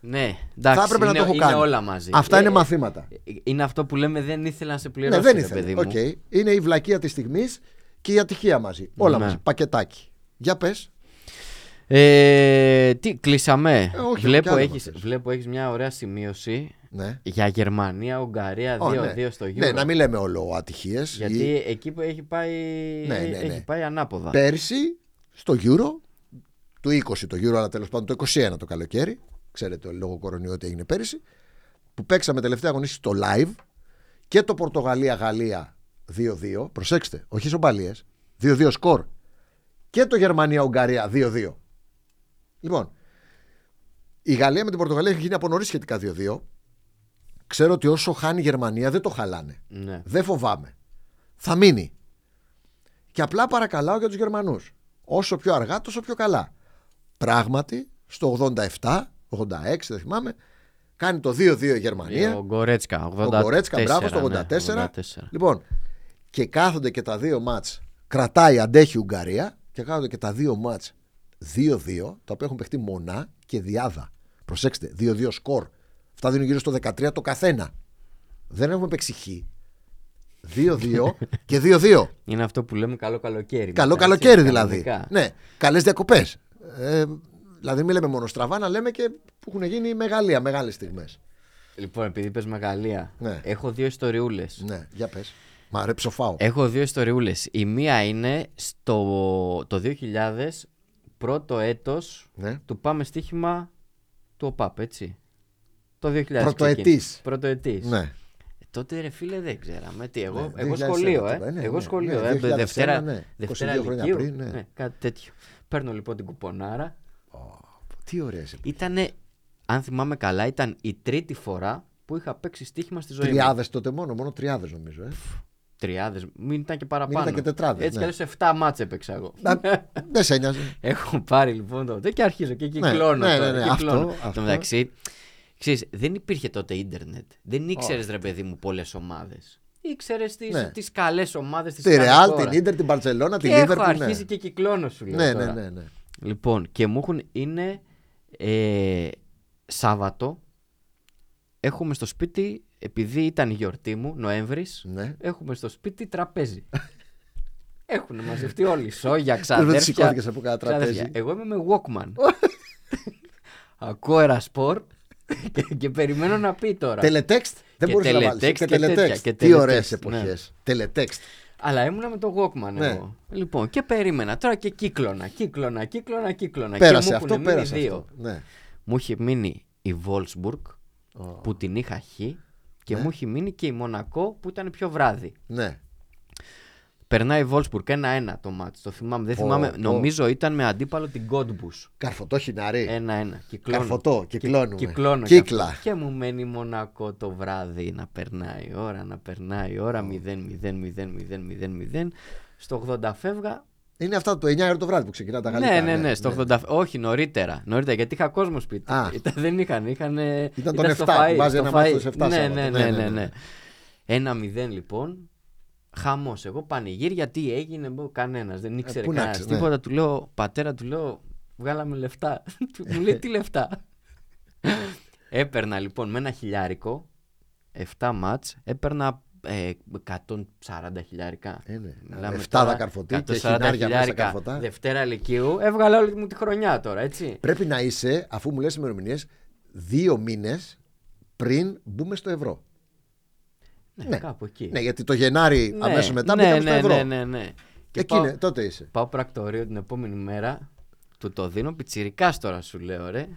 Ναι, εντάξει, θα έπρεπε είναι, να το έχω είναι κάνει. όλα μαζί. Αυτά Ε, είναι ε, μαθήματα. Είναι αυτό που λέμε δεν ήθελα να σε πληρώσω, ναι, δεν ρε ήθελε. παιδί μου. Οκ. Είναι η βλακεία της στιγμής και η ατυχία μαζί. Όλα Ναι. μαζί. Πακετάκι. Για πες. Ε, τι, κλείσαμε. Ε, όχι, κι βλέπω, άλλο έχεις, θα πεις. βλέπω έχεις μια ωραία σημείωση Ναι. για Γερμανία, Ουγγαρία 2-2 Ω, ναι. στο Euro. Ναι, να μην λέμε όλο ατυχίες. Γιατί εκεί που έχει πάει, Ναι, ναι, ναι. έχει πάει ανάποδα. Πέρσι στο Euro, του 20 το Euro, αλλά τέλος πάντων το 21 το καλοκαίρι, ξέρετε λόγω κορονοϊού ότι έγινε πέρυσι, που παίξαμε τελευταία αγωνίστηση στο live και το Πορτογαλία-Γαλλία 2-2. Προσέξτε, όχι ισοπαλίες. 2-2 σκορ. Και το Γερμανία-Ουγγαρία 2-2. Λοιπόν, η Γαλλία με την Πορτογαλία έχει γίνει από νωρίς σχετικά 2-2. Ξέρω ότι όσο χάνει η Γερμανία δεν το χαλάνε. Ναι. Δεν φοβάμαι. Θα μείνει. Και απλά παρακαλάω για τους Γερμανούς. Όσο πιο αργά, τόσο πιο καλά. Πράγματι, στο 87, 86, δεν θυμάμαι, Κάνει το 2-2 η Γερμανία. Ο Γκορέτσκα. 84, Ο Γκορέτσκα, μπράβο, στο 84. ναι, 84. Λοιπόν, και κάθονται και τα δύο μάτς. Κρατάει, αντέχει η Ουγγαρία και κάθονται και τα δύο μάτς 2-2, τα οποία έχουν παιχτεί μονά και διάδα. Προσέξτε, 2-2 σκορ. Αυτά δίνουν γύρω στο 13 το καθένα. Δεν έχουμε παίξει χ. 2-2 και 2-2. Είναι αυτό που λέμε καλό καλοκαίρι. Καλό μετά, έτσι, καλοκαίρι δηλαδή. κανονικά. Ναι, καλές διακοπές. Ε, δηλαδή, μην λέμε μόνο στραβά, να λέμε και που έχουν γίνει μεγαλεία, μεγάλες στιγμές. Λοιπόν, επειδή πες Μεγαλεία, Ναι. έχω δύο ιστοριούλες. Ναι, για πες. Μα ρε, ψοφάω. Έχω δύο ιστοριούλες. Η μία είναι στο το 2000, πρώτο έτος Ναι. του πάμε στοίχημα του ΟΠΑΠ, έτσι. Το 2000. Πρωτοετής. ξεκίνησε. Πρωτοετής. Ναι. Ε, Τότε ρε φίλε δεν ξέραμε τι. Εγώ, Ναι, εγώ 2001 σχολείο, ε. τίποτα, ναι, εγώ ναι, σχολείο. ναι, ε, 2001, Δευτέρα, ναι. Δευτέρα 22 χρόνια Λυκείου. πριν, ναι. κάτι τέτοιο. Παίρνω λοιπόν την κουπονάρα. Τι ωραία σε Ήτανε, αν θυμάμαι καλά, ήταν η τρίτη φορά που είχα παίξει στοίχημα στη ζωή μου. Τριάδες τότε μόνο, μόνο τριάδες νομίζω. Ε. Τριάδες, μην ήταν και παραπάνω. ήταν και τετράδες, Έτσι ναι. κι αλλιώς 7 μάτς έπαιξα εγώ. Να- Δεν σε νοιάζει. Έχω πάρει λοιπόν τότε και αρχίζω και κυκλώνω. ναι, τώρα, ναι, ναι, κυκλώνω. αυτό, Εν τω αυτό. μεταξύ, ξέρεις, δεν υπήρχε τότε ίντερνετ. Δεν ήξερες ρε παιδί μου πολλές ομάδες. Ήξερες τι Ναι. τις καλές ομάδες της Τη Ρεάλ, την Ίντερ, την Παρσελώνα, τη Και έχω Λίβερπουλ. ναι. αρχίσει και κυκλώνω σου λέω. Ναι, τώρα. ναι, ναι, ναι. Λοιπόν, και μου έχουν είναι ε, Σάββατο. Έχουμε στο σπίτι, επειδή ήταν η γιορτή μου, Νοέμβρης, Ναι. έχουμε στο σπίτι τραπέζι. Έχουν μαζευτεί όλοι. Σόγια, Πώς δεν ξαδέρφια. σηκώθηκες από κάνα τραπέζι. ξαδέρφια. Εγώ είμαι με Walkman. Ακούω ένα σπορ και, και περιμένω να πει τώρα. Τελετέξτ. Δεν Και μπορούσε να βάλει. teletext Και και τέτοια, τελετέξτ. και Τι teletext, ωραίες ναι. εποχές. Τελετέξτ. Αλλά ήμουνα με το Walkman Ναι. εγώ. Λοιπόν, και περίμενα τώρα και κύκλωνα, κύκλωνα, κύκλωνα, κύκλωνα. Πέρασε και μου αυτό, έχουν μείνει πέρασε δύο. αυτό. Ναι. Μου είχε μείνει η Wolfsburg που την είχα χ και Ναι. μου είχε μείνει και η Μονακό που ήταν πιο βράδυ. Ναι. Περνάει η Wolfsburg ένα-ένα το μάτι. Το θυμάμαι. Δεν Πω, θυμάμαι. πω. Νομίζω ήταν με αντίπαλο την Godbus. Καρφωτό χινάρι. Ένα-ένα. Κυκλώνω. Καρφωτό, Κυ- κυκλώνουμε. κυκλώνω κι Κύκλα. αυτό. Και μου μένει Μονακό το βράδυ να περνάει η ώρα, να περνάει η ώρα. 0-0-0-0-0-0. Στο 80 φεύγα. Είναι αυτά το 9 ώρα το βράδυ που ξεκινά τα γαλλικά. Ναι, ναι, ναι. Στο 80 Όχι, νωρίτερα. Νωρίτερα γιατί είχα κόσμο σπίτι. Α. Ήταν, δεν είχαν. είχαν Ήταν τον στο 7, φαΐ, βάζει στο ένα μάτι φαΐ. στους 7 Ναι, Σάββατο. ναι, Ναι, ναι, ναι, ναι, ναι. ναι. Ένα μηδέν λοιπόν. Χαμός. Εγώ πανηγύρι γιατί έγινε κανένας. Δεν ήξερε Ε, πού να κανένας ξέρεις, ναι. τίποτα. Του λέω, πατέρα, του λέω, βγάλαμε λεφτά. Μου λέει τι λεφτά; Έπαιρνα λοιπόν με ένα χιλιάρικο, 7 μάτς, έπαιρνα ε, 140 χιλιάρικα. Ε, ναι. Μιλάμε Εφτάδα τώρα, καρφωτή και 140 χινάρια μέσα χιλιάρικα. καρφωτά. Δευτέρα Λυκείου, έβγαλα όλη μου τη χρονιά τώρα, έτσι. Πρέπει να είσαι, αφού μου λες ημερομηνίες, δύο μήνες πριν μπούμε στο ευρώ. Ναι, Ναι. κάπου εκεί. Ναι, γιατί το Γενάρη Ναι, αμέσως μετά ναι, μπήκαμε ναι, στο ευρώ. Ναι, ναι, ναι. Και Εκεί πάω, είναι, τότε είσαι. πάω πρακτορείο την επόμενη μέρα, του το δίνω, πιτσιρικάς τώρα σου λέω ρε.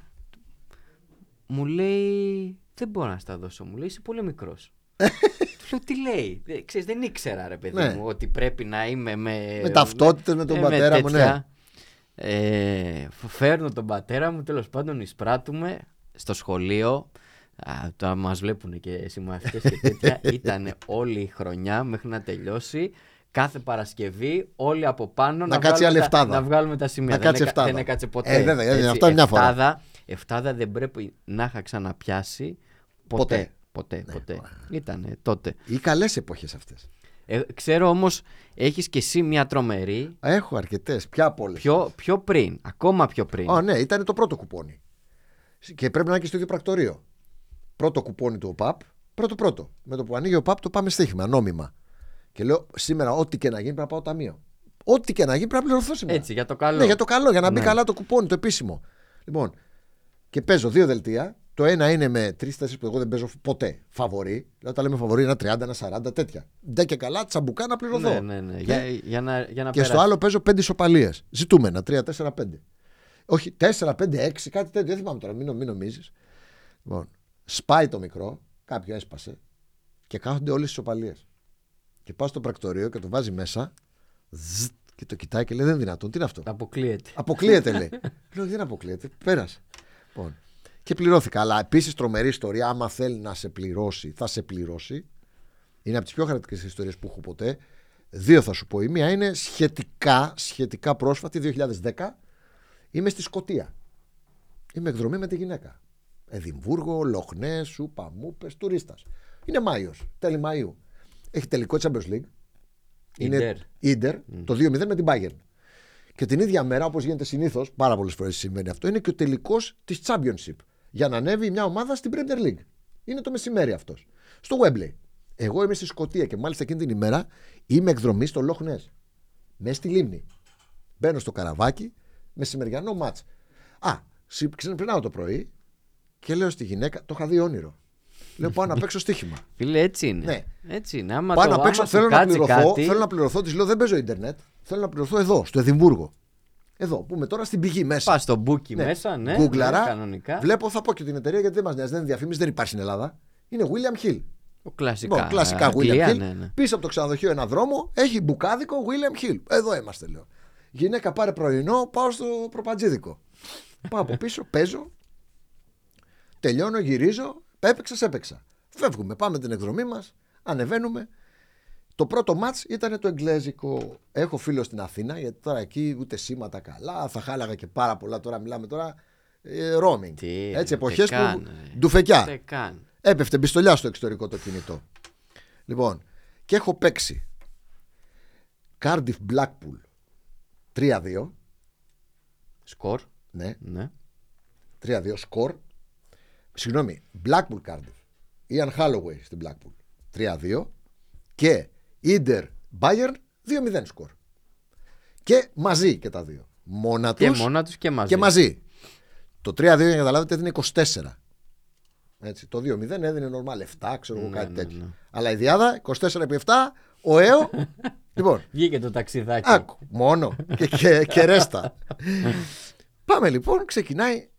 Μου λέει, δεν μπορώ να στα δώσω, μου λέει, είσαι πολύ μικρός. του λέω, τι λέει, «Ε, ξέρεις, δεν ήξερα ρε παιδί Ναι. μου, ότι πρέπει να είμαι με... Με ταυτότητες με τον ε, πατέρα μου, ναι. τέτοια. Ε, φ- φέρνω τον πατέρα μου, τέλος πάντων εισπράττουμε στο σχολείο. Α, τώρα μας βλέπουν και συμμαθητές και τέτοια. Ήταν όλη η χρονιά μέχρι να τελειώσει. Κάθε Παρασκευή, όλοι από πάνω Να κάτσει βγάλουμε άλλη τα, εφτάδα. να βγάλουμε τα σημεία. Να δεν, κάτσει έκα- εφτάδα. δεν έκατσε ποτέ. Ε, βέβαια, έτσι. αυτό είναι μια φορά. Εφτάδα, εφτάδα δεν πρέπει να είχα ξαναπιάσει ποτέ. Ποτέ, Ναι. ποτέ. Ήτανε τότε. Ή καλές εποχές αυτές. Ε, ξέρω όμως, έχεις και εσύ μια τρομερή Έχω αρκετές. Πια πολλέ. πιο, πιο πριν, ακόμα πιο πριν. Α, ναι, ήταν το πρώτο κουπόνι. Και πρέπει να είναι και στο ίδιο πρακτορείο. Πρώτο κουπόνι του ΟΠΑΠ, πρώτο πρώτο. Με το που ανοίγει ο ΟΠΑΠ το πάμε στοίχημα, νόμιμα. Και λέω σήμερα, ό,τι και να γίνει πρέπει να πάω ταμείο. Ό,τι και να γίνει πρέπει να πληρωθώ σήμερα. Έτσι, για το καλό. Ναι, για το καλό, για να μπει Ναι. καλά το κουπόνι, το επίσημο. Λοιπόν, και παίζω δύο δελτία. Το ένα είναι με τρει-τέσσερι που εγώ δεν παίζω ποτέ. Φαβορή. Δηλαδή, όταν λέμε φαβορή, ένα 30, ένα 40, τέτοια. Ντε και καλά, τσαμπουκά να πληρωθώ. Ναι, ναι, ναι. Για, για να, για να Και στο περάσει. άλλο παίζω πέντε ισοπαλίες. Ζητούμενα. 3, 4, 5. Όχι, 4, 5, 6, κάτι τέτοιο. Δεν θυμάμαι τώρα, μην, νο- μην νομίζεις. Λοιπόν, σπάει το μικρό, κάποιο έσπασε και κάθονται όλες τι ισοπαλίε. Και πάω στο πρακτορείο και το βάζει μέσα. ζζτ, και το κοιτάει και λέει: Δεν είναι δυνατόν, τι είναι αυτό; Αποκλείεται. Αποκλείεται, λέει. Λέω: Δεν αποκλείεται, πέρασε. Λοιπόν, και πληρώθηκα. Αλλά επίσης τρομερή ιστορία. Άμα θέλει να σε πληρώσει, θα σε πληρώσει. Είναι από τις πιο χαρακτηριστικές ιστορίες που έχω ποτέ. Δύο θα σου πω. Η μία είναι σχετικά, σχετικά πρόσφατη, 2010. Είμαι στη Σκωτία. Είμαι εκδρομή με τη γυναίκα. Εδιμβούργο, Λοχνέ, Σούπα, Μούπες, τουρίστας. Είναι Μάιος, τέλη Μαΐου. Έχει τελικό Champions League. Είναι Ιντερ, το 2-0 με την Bayern. Και την ίδια μέρα, όπως γίνεται συνήθως, πάρα πολλές φορές συμβαίνει αυτό, είναι και ο τελικός της Championship. Για να ανέβει μια ομάδα στην Premier League. Είναι το μεσημέρι αυτός. Στο Wembley. Εγώ είμαι στη Σκωτία και μάλιστα εκείνη την ημέρα είμαι εκδρομή στο Loch Ness. Μέσα στη λίμνη. Μπαίνω στο καραβάκι, μεσημεριανό μάτς. Α, ξυπνάω το πρωί και λέω στη γυναίκα, το είχα δει όνειρο. Λέω πάω να παίξω στοίχημα. Φίλε, έτσι είναι. Ναι. Έτσι είναι. Άμα πάω το, να παίξω, άμα θέλω σου να κάτσει πληρωθώ. κάτι, Θέλω να πληρωθώ, της λέω δεν παίζω Ιντερνετ. Θέλω να πληρωθώ εδώ, στο Εδιμβούργο. Εδώ, που είμαι τώρα στην πηγή μέσα. Πας στο μπούκι Ναι. μέσα, ναι. Γκούγκλαρα, ναι, κανονικά. Βλέπω, θα πω και την εταιρεία γιατί δεν μας νοιάζει, δεν είναι διαφήμιση, δεν υπάρχει στην Ελλάδα. Είναι William Hill. Ο κλασικά. Λοιπόν, κλασικά Αγγλία, William Hill. ναι, ναι. Πίσω από το ξενοδοχείο ένα δρόμο έχει μπουκάδικο William Hill. Εδώ είμαστε, λέω. Γυναίκα πάρε πρωινό, πάω στο προπατζίδικο. πάω από πίσω, παίζω. Τελειώνω, γυρίζω. Έπαιξα, έπαιξα. Φεύγουμε, πάμε την εκδρομή μας, ανεβαίνουμε. Το πρώτο μάτς ήταν το εγγλέζικο. Έχω φίλο στην Αθήνα, γιατί τώρα εκεί ούτε σήματα καλά. Θα χάλαγα και πάρα πολλά. Τώρα μιλάμε τώρα ε, roaming. Τι, Έτσι, ούτε εποχές καν, που. ρε. Ντουφεκιά. Ούτε καν. Έπεφτε μπιστολιά στο εξωτερικό το κινητό. Λοιπόν, και έχω παίξει Cardiff Blackpool 3-2. Σκορ. Ναι, Ναι. 3-2 σκορ. Συγγνώμη, Blackpool Cardiff. Ian Holloway στην Blackpool 3-2. Και Inter Bayern 2-0 σκορ. Και μαζί και τα δύο. Μόνα Και τους μόνα τους και μαζί. και μαζί. Το 3-2 για να καταλάβετε έδινε 24. Έτσι, το 2-0 έδινε normal 7, ξέρω εγώ Ναι, κάτι ναι, τέτοιο. ναι. Αλλά η διάδα 24 επί 7, ο ΕΟ. λοιπόν, Βγήκε το ταξιδάκι. άκου, μόνο και, και, και ρέστα. Πάμε λοιπόν, ξεκινάει.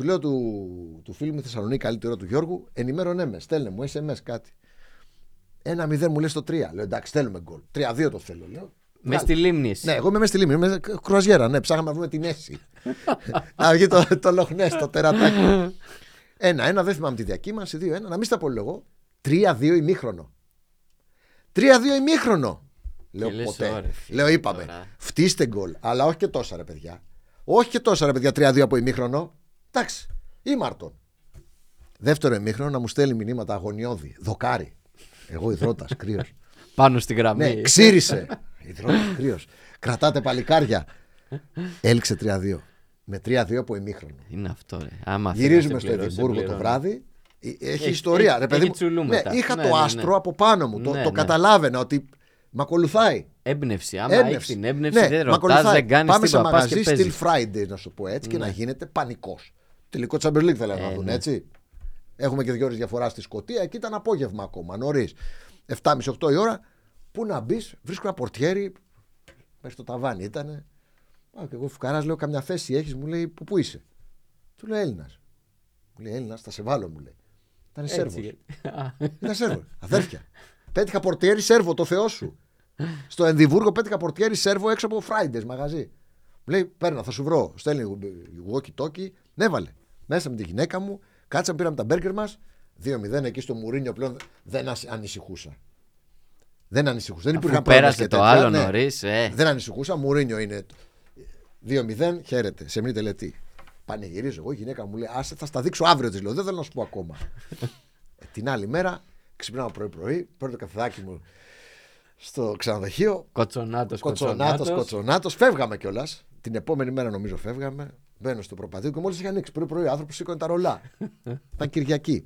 Του λέω του, του φίλου μου Θεσσαλονίκη, καλύτερο του Γιώργου, ενημέρωνέ μες, στέλνε μου SMS κάτι. Ένα 0 μου λες το 3. Λέω εντάξει, θέλουμε γκολ. 3-2 το θέλω, λέω. Μες στη λίμνης. εσύ. Ναι, εγώ είμαι μέσα στη λίμνη. Είμαι κρουαζιέρα. Ναι, ψάχναμε να βρούμε την Έση. να βγει το, το λοχνέ, το τερατάκι. Ένα-ένα, δεν θυμάμαι τη διακύμανση. Δύο-ένα, να μην στα πω εγώ. Τρία-δύο ημίχρονο. Τρία-δύο ημίχρονο. Λέω λες, ποτέ. «Ωρε, φίλε, Λέω είπαμε. τώρα». Φτύστε γκολ. Αλλά όχι και τόσα ρε παιδιά. Όχι και τόσα ρε παιδιά. Τρία-δύο από ημίχρονο. Εντάξει. Ήμαρτον. Δεύτερο ημίχρονο να μου στέλνει μηνύματα αγωνιώδη. Δοκάρι. Εγώ υδρότας, κρύος. Πάνω στη γραμμή. Ναι, ξύρισε. Υδρότας, κρύος. Κρατάτε παλικάρια. Έληξε 3-2. Με 3-2 από ημίχρονο. Είναι αυτό, ρε. Άμα Γυρίζουμε θέλεις στο να σε Εδιμβούργο το πληρώνω. βράδυ. Ε, Έχει, Έχει- ιστορία. έχει- ρε παιδί έχει μου. τσουλού ναι, μετά. είχα Ναι, το ναι, ναι. άστρο από πάνω μου. το Ναι, το ναι. καταλάβαινα ότι με ακολουθάει. Έμπνευση. Άμα Έμπνευση. έχει την έμπνευση, Ναι, δεν με ρωτάς, ακολουθάει. δεν κάνεις Πάμε σε τίποτα. Πας μαγαζί και Still παίζεις. Fridays, να σου πω έτσι, και Ναι. να γίνεται πανικός. Τελικό Champions League θέλανε να Ε, δουν, ναι. έτσι. Έχουμε και δύο ώρες διαφορά στη Σκωτία. Εκεί ήταν απόγευμα ακόμα, νωρίς. 7.30-8 η ώρα. Πού να μπεις, βρίσκω ένα πορτιέρι. Μέσα στο ταβάνι ήταν. Πάω και εγώ φουκαράς, λέω: Καμιά θέση έχεις, μου λέει: Πού, πού είσαι; Του λέω Έλληνας. Μου λέει Έλληνας, θα σε βάλω, μου λέει. Ήταν Σέρβος. Έτσι. Ήταν Σέρβος. Αδέρφια. Πέτυχα πορτιέρι Σέρβο, το Θεό σου. Στο Ενδιβούργο πέτυχα πορτιέρι Σέρβο έξω από Fridays μαγαζί. Μου λέει: Παίρνα, θα σου βρω. Στέλνει walkie talkie. Ναι, βάλε. Μέσα με τη γυναίκα μου. Κάτσαμε, πήραμε τα μπέργκερ μας. 2-0 εκεί στο Μουρίνιο πλέον δεν ασ- ανησυχούσα. Δεν ανησυχούσα. Δεν Αφού υπήρχαν πρόβλημα πέρασε και το τέτοια, άλλο ναι. νωρίς, ε. Δεν ανησυχούσα. Μουρίνιο είναι. 2-0, χαίρετε. Σε μια τελετή. Πανηγυρίζω εγώ. Η γυναίκα μου λέει: Άσε, θα στα δείξω αύριο. Της λέω: Δεν θέλω να σου πω ακόμα. Ε, την άλλη μέρα ξυπνάω πρωί-πρωί, παίρνω το καφεδάκι μου στο ξενοδοχείο. Κοτσονάτος, Κοτσονάτος, κοτσονάτος. κοτσονάτος. Φεύγαμε κιόλας. Την επόμενη μέρα νομίζω φεύγαμε. Μπαίνω στο προπατήριο και μόλις είχε ανοίξει πρωί-πρωί ο άνθρωπος σήκωνε τα ρολά. ήταν Κυριακή.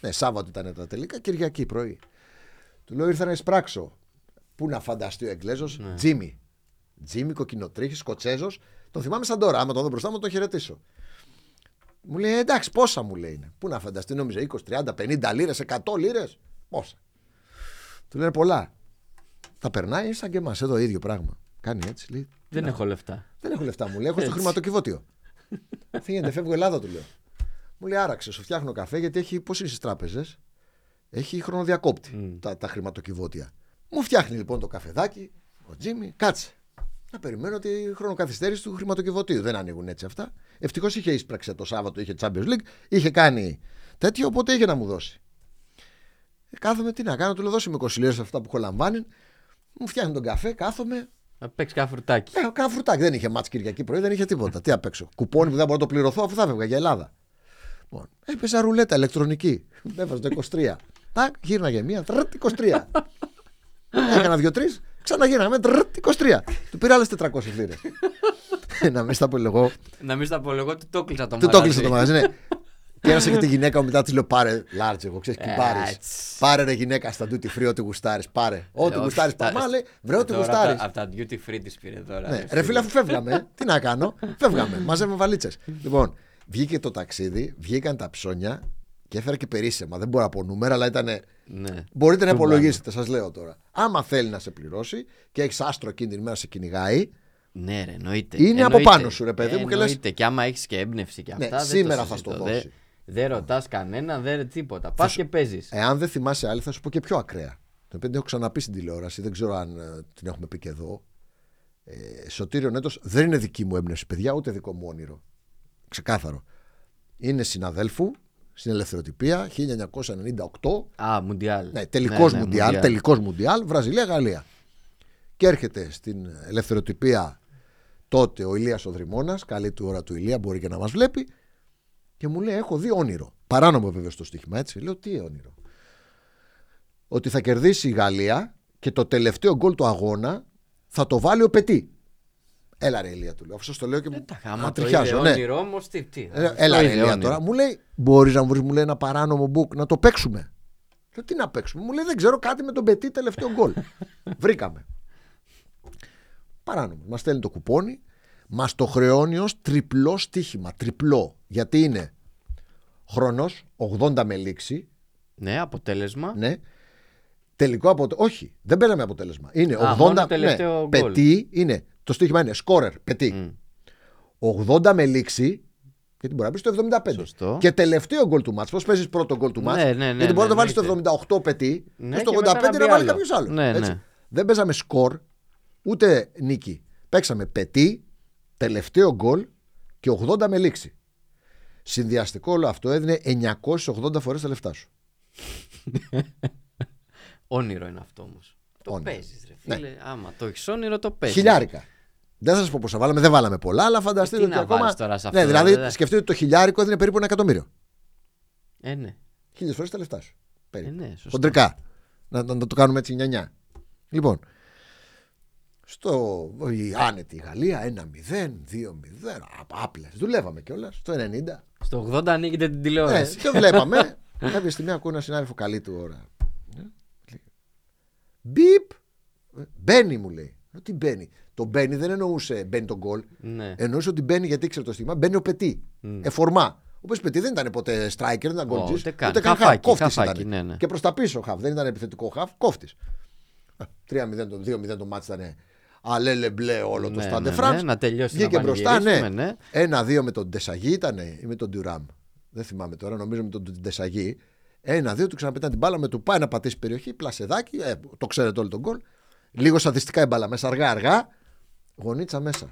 ναι, Σάββατο ήταν τα τελικά, Κυριακή πρωί. Του λέω ήρθα να εισπράξω. Πού να φανταστεί ο Εγγλέζος, Τζίμι. Τζίμι, κοκκινοτρίχης, Σκοτσέζος. Τον θυμάμαι σαν τώρα. Άμα τον δω μπροστά μου, τον χαιρετήσω. Μου λέει εντάξει, πόσα μου λέει είναι. Πού να φανταστεί, νόμιζα 20, 30, 50 λίρες, 100 λίρες. Πόσα. Του λένε πολλά. Τα περνάει σαν και εμάς, εδώ ίδιο πράγμα. Κάνει έτσι, λέει. Δεν έχω λεφτά. Δεν έχω λεφτά, μου λέει. Έχω στο Έτσι. χρηματοκιβώτιο. Φύγεται, φεύγω Ελλάδα, του λέω. Μου λέει άραξε, σου φτιάχνω καφέ γιατί έχει πώς είναι στις τράπεζες; Έχει χρονοδιακόπτη τα, τα χρηματοκιβώτια. Μου φτιάχνει λοιπόν το καφεδάκι, ο Τζίμι, κάτσε. Να περιμένω τη χρονοκαθυστέρηση του χρηματοκιβωτίου. Δεν ανοίγουν έτσι αυτά. Ευτυχώς είχε ίσπραξε το Σάββατο, είχε Champions League, είχε κάνει τέτοιο, οπότε είχε να μου δώσει. Ε, κάθομαι τι να κάνω, του λέω δώσει με 20 λίρες αυτά που έχω λαμβάνει. Μου φτιάχνει τον καφέ, κάθομαι, Να παίξει κάνα φρουτάκι. ε, κάνα φρουτάκι. Δεν είχε ματς Κυριακή πρωί, δεν είχε τίποτα. Τι απ' έξω. Κουπόνι που δεν μπορώ να το πληρωθώ αφού θα έφευγα για Ελλάδα. Λοιπόν, έπαιζα ρουλέτα ηλεκτρονική. Έβαζα το 23. Τακ, γύρναγε μία, τρτ, 23. Έκανα δύο-τρεις, ξαναγίναμε τρτ, 23. Του πήρα άλλες 400 λίρες. Να μην στα πω εγώ. Να μην στα πω εγώ, του το κλείσα το Του το κλείσα το μαγαζί, ναι. Και κέρασα και τη γυναίκα μου μετά της λέω πάρε large εγώ, ξέρεις Ε, πάρεις. έτσι. Πάρε ρε γυναίκα στα duty free ό,τι γουστάρεις. Πάρε. Ό,τι γουστάρεις. Πάμε, λέει, βρε ό,τι γουστάρεις. Από τα duty free της πήρε τώρα. Ναι. Ρε φίλε, αφού φεύγαμε, τι να κάνω. Φεύγαμε. Μαζεύουμε βαλίτσες. Λοιπόν, βγήκε το ταξίδι, βγήκαν τα ψώνια και έφερα και περίσσεμα. Δεν μπορώ να πω νούμερα, αλλά ήταν. Ναι. Μπορείτε να Του υπολογίσετε, σας λέω τώρα. Άμα θέλει να σε πληρώσει και έχεις άστρο εκείνη την ημέρα σε κυνηγάει, Ναι, ρε, εννοείται. Είναι από Εννοείται. πάνω σου, ρε παιδί μου, και λες- Εννοείται. Και άμα έχεις και έμπνευση και Ναι, αυτά. δεν σήμερα το θα στο συζητώ. δώσει. Δεν δεν ρωτάς κανένα, δεν τίποτα. Πας και παίζεις. εάν δεν θυμάσαι άλλη, θα σου πω και πιο ακραία. Το οποίο την έχω ξαναπεί στην τηλεόραση, δεν ξέρω αν ε, την έχουμε πει και εδώ. Ε, Σωτήριο Νέτος δεν είναι δική μου έμπνευση, παιδιά, ούτε δικό μου όνειρο. Ξεκάθαρο. Είναι συναδέλφου στην ελευθεροτυπία 1998. Α, Μουντιάλ. Ναι, τελικός Ναι, ναι, Μουντιάλ, τελικός Μουντιάλ, Βραζιλία-Γαλλία. Και έρχεται στην ελευθεροτυπία τότε ο Ηλίας ο Δρυμώνας, καλή του ώρα του Ηλία, μπορεί και να μας βλέπει, και μου λέει: Έχω δει όνειρο. Παράνομο βέβαια στο στοίχημα, έτσι. Λέω: Τι όνειρο. Ότι θα κερδίσει η Γαλλία και το τελευταίο γκολ του αγώνα θα το βάλει ο Πετή. Έλα ρε Ηλία του λέω. Αφού σας το λέω και μου Τα χάμα το τριχιάζω. είδε Ναι. όνειρο όμως, τι, τι. Ε, αυτό Έλα ρε είδε Ηλία όνειρο. τώρα. Μου λέει: Μπορείς να βρεις, μου λέει ένα παράνομο book να το παίξουμε. Λέω: Τι να παίξουμε. Μου λέει: Δεν ξέρω κάτι με τον Πετή τελευταίο γκολ. Βρήκαμε. Παράνομο. Μας στέλνει το κουπόνι. Μας το χρεώνει ως τριπλό στοίχημα. Τριπλό. Γιατί είναι χρόνος 80 με λήξη. Ναι, αποτέλεσμα. Ναι. Τελικό αποτέλεσμα. Όχι, δεν παίρναμε αποτέλεσμα. Είναι Α, 80 μόνο τελευταίο ναι, γκολ. πετή. Είναι. Το στοίχημα είναι σκόρερ, πετή. 80 με λήξη. Γιατί μπορεί να μπει στο 75. Σωστό. Και τελευταίο γκολ του μάτς. Πώς παίζεις πρώτο γκολ του Ναι, μάτς; ναι, ναι, γιατί μπορεί ναι, να το βάλεις εννοείται. στο 78 πετή. Ναι, και στο και μετά 85 να να, μπει βάλει άλλο. κάποιος άλλος. Ναι, Έτσι. ναι. Δεν παίζαμε σκορ ούτε νίκη. Παίξαμε πετή, τελευταίο γκολ και 80 με λήξη. Συνδυαστικό όλο αυτό έδινε 980 φορές τα λεφτά σου. Όνειρο είναι αυτό όμως. Το Όνειρο. παίζεις, ρε φίλε. Άμα το έχεις όνειρο, το παίζεις. Χιλιάρικα. Δεν θα σας πω πόσα βάλαμε, δεν βάλαμε πολλά, αλλά φανταστείτε Τι ότι να ακόμα. βάλεις τώρα σε αυτό, ναι, δηλαδή δηλαδή. σκεφτείτε ότι το χιλιάρικο έδινε περίπου ένα εκατομμύριο. Ε, ναι. Χίλιες φορές τα λεφτά σου. Ε, Περίπου. ναι, σωστό. Χοντρικά. Να, να, να το κάνουμε έτσι νιανιά. Λοιπόν, στο η άνετη Γαλλία 1-0, 2-0, άπλες. Δουλεύαμε κιόλας το 90. Στο 80 ανοίγεται την Ναι, τηλεόραση. και βλέπαμε. Κάποια στιγμή ακούω ένα συνάδελφο καλή του ώρα. Ναι. Μπιπ! Μπαίνει μου λέει. Ε, Τι μπαίνει. Το μπαίνει δεν εννοούσε μπαίνει τον γκολ. ναι. Εννοούσε ότι μπαίνει γιατί ήξερε το στίγμα. Μπαίνει ο Πετή. Εφορμά. Ο οποίος Πετή δεν ήταν ποτέ striker, δεν ήταν Ω, γκολτζή. ούτε καν. Ούτε καν Χαφάκι, χαφ. Κόφτης χαφάκι, ήταν. ναι, ναι. Και προς τα πίσω χαφ. Δεν ήταν επιθετικό χαφ. Κόφτης. 3-0 το 2-0 το μάτι ήταν. Αλέλε μπλε όλο το Ναι, Στάντε ναι, Φραντ. ναι, να τελειώσει, Βγήκε να μπροστά, ναι. πανηγυρίσουμε, Ένα-δύο με τον Ντεσαγί ήταν ή με τον Ντιουράμ. Δεν θυμάμαι τώρα, νομίζω με τον Ντεσαγί. Ένα-δύο του ξαναπέταν την μπάλα με του πάει να πατήσει περιοχή, πλασεδάκι, ε, το ξέρετε όλο τον γκολ. Λίγο σαδιστικά η μπάλα μέσα, αργά-αργά. Γονίτσα μέσα.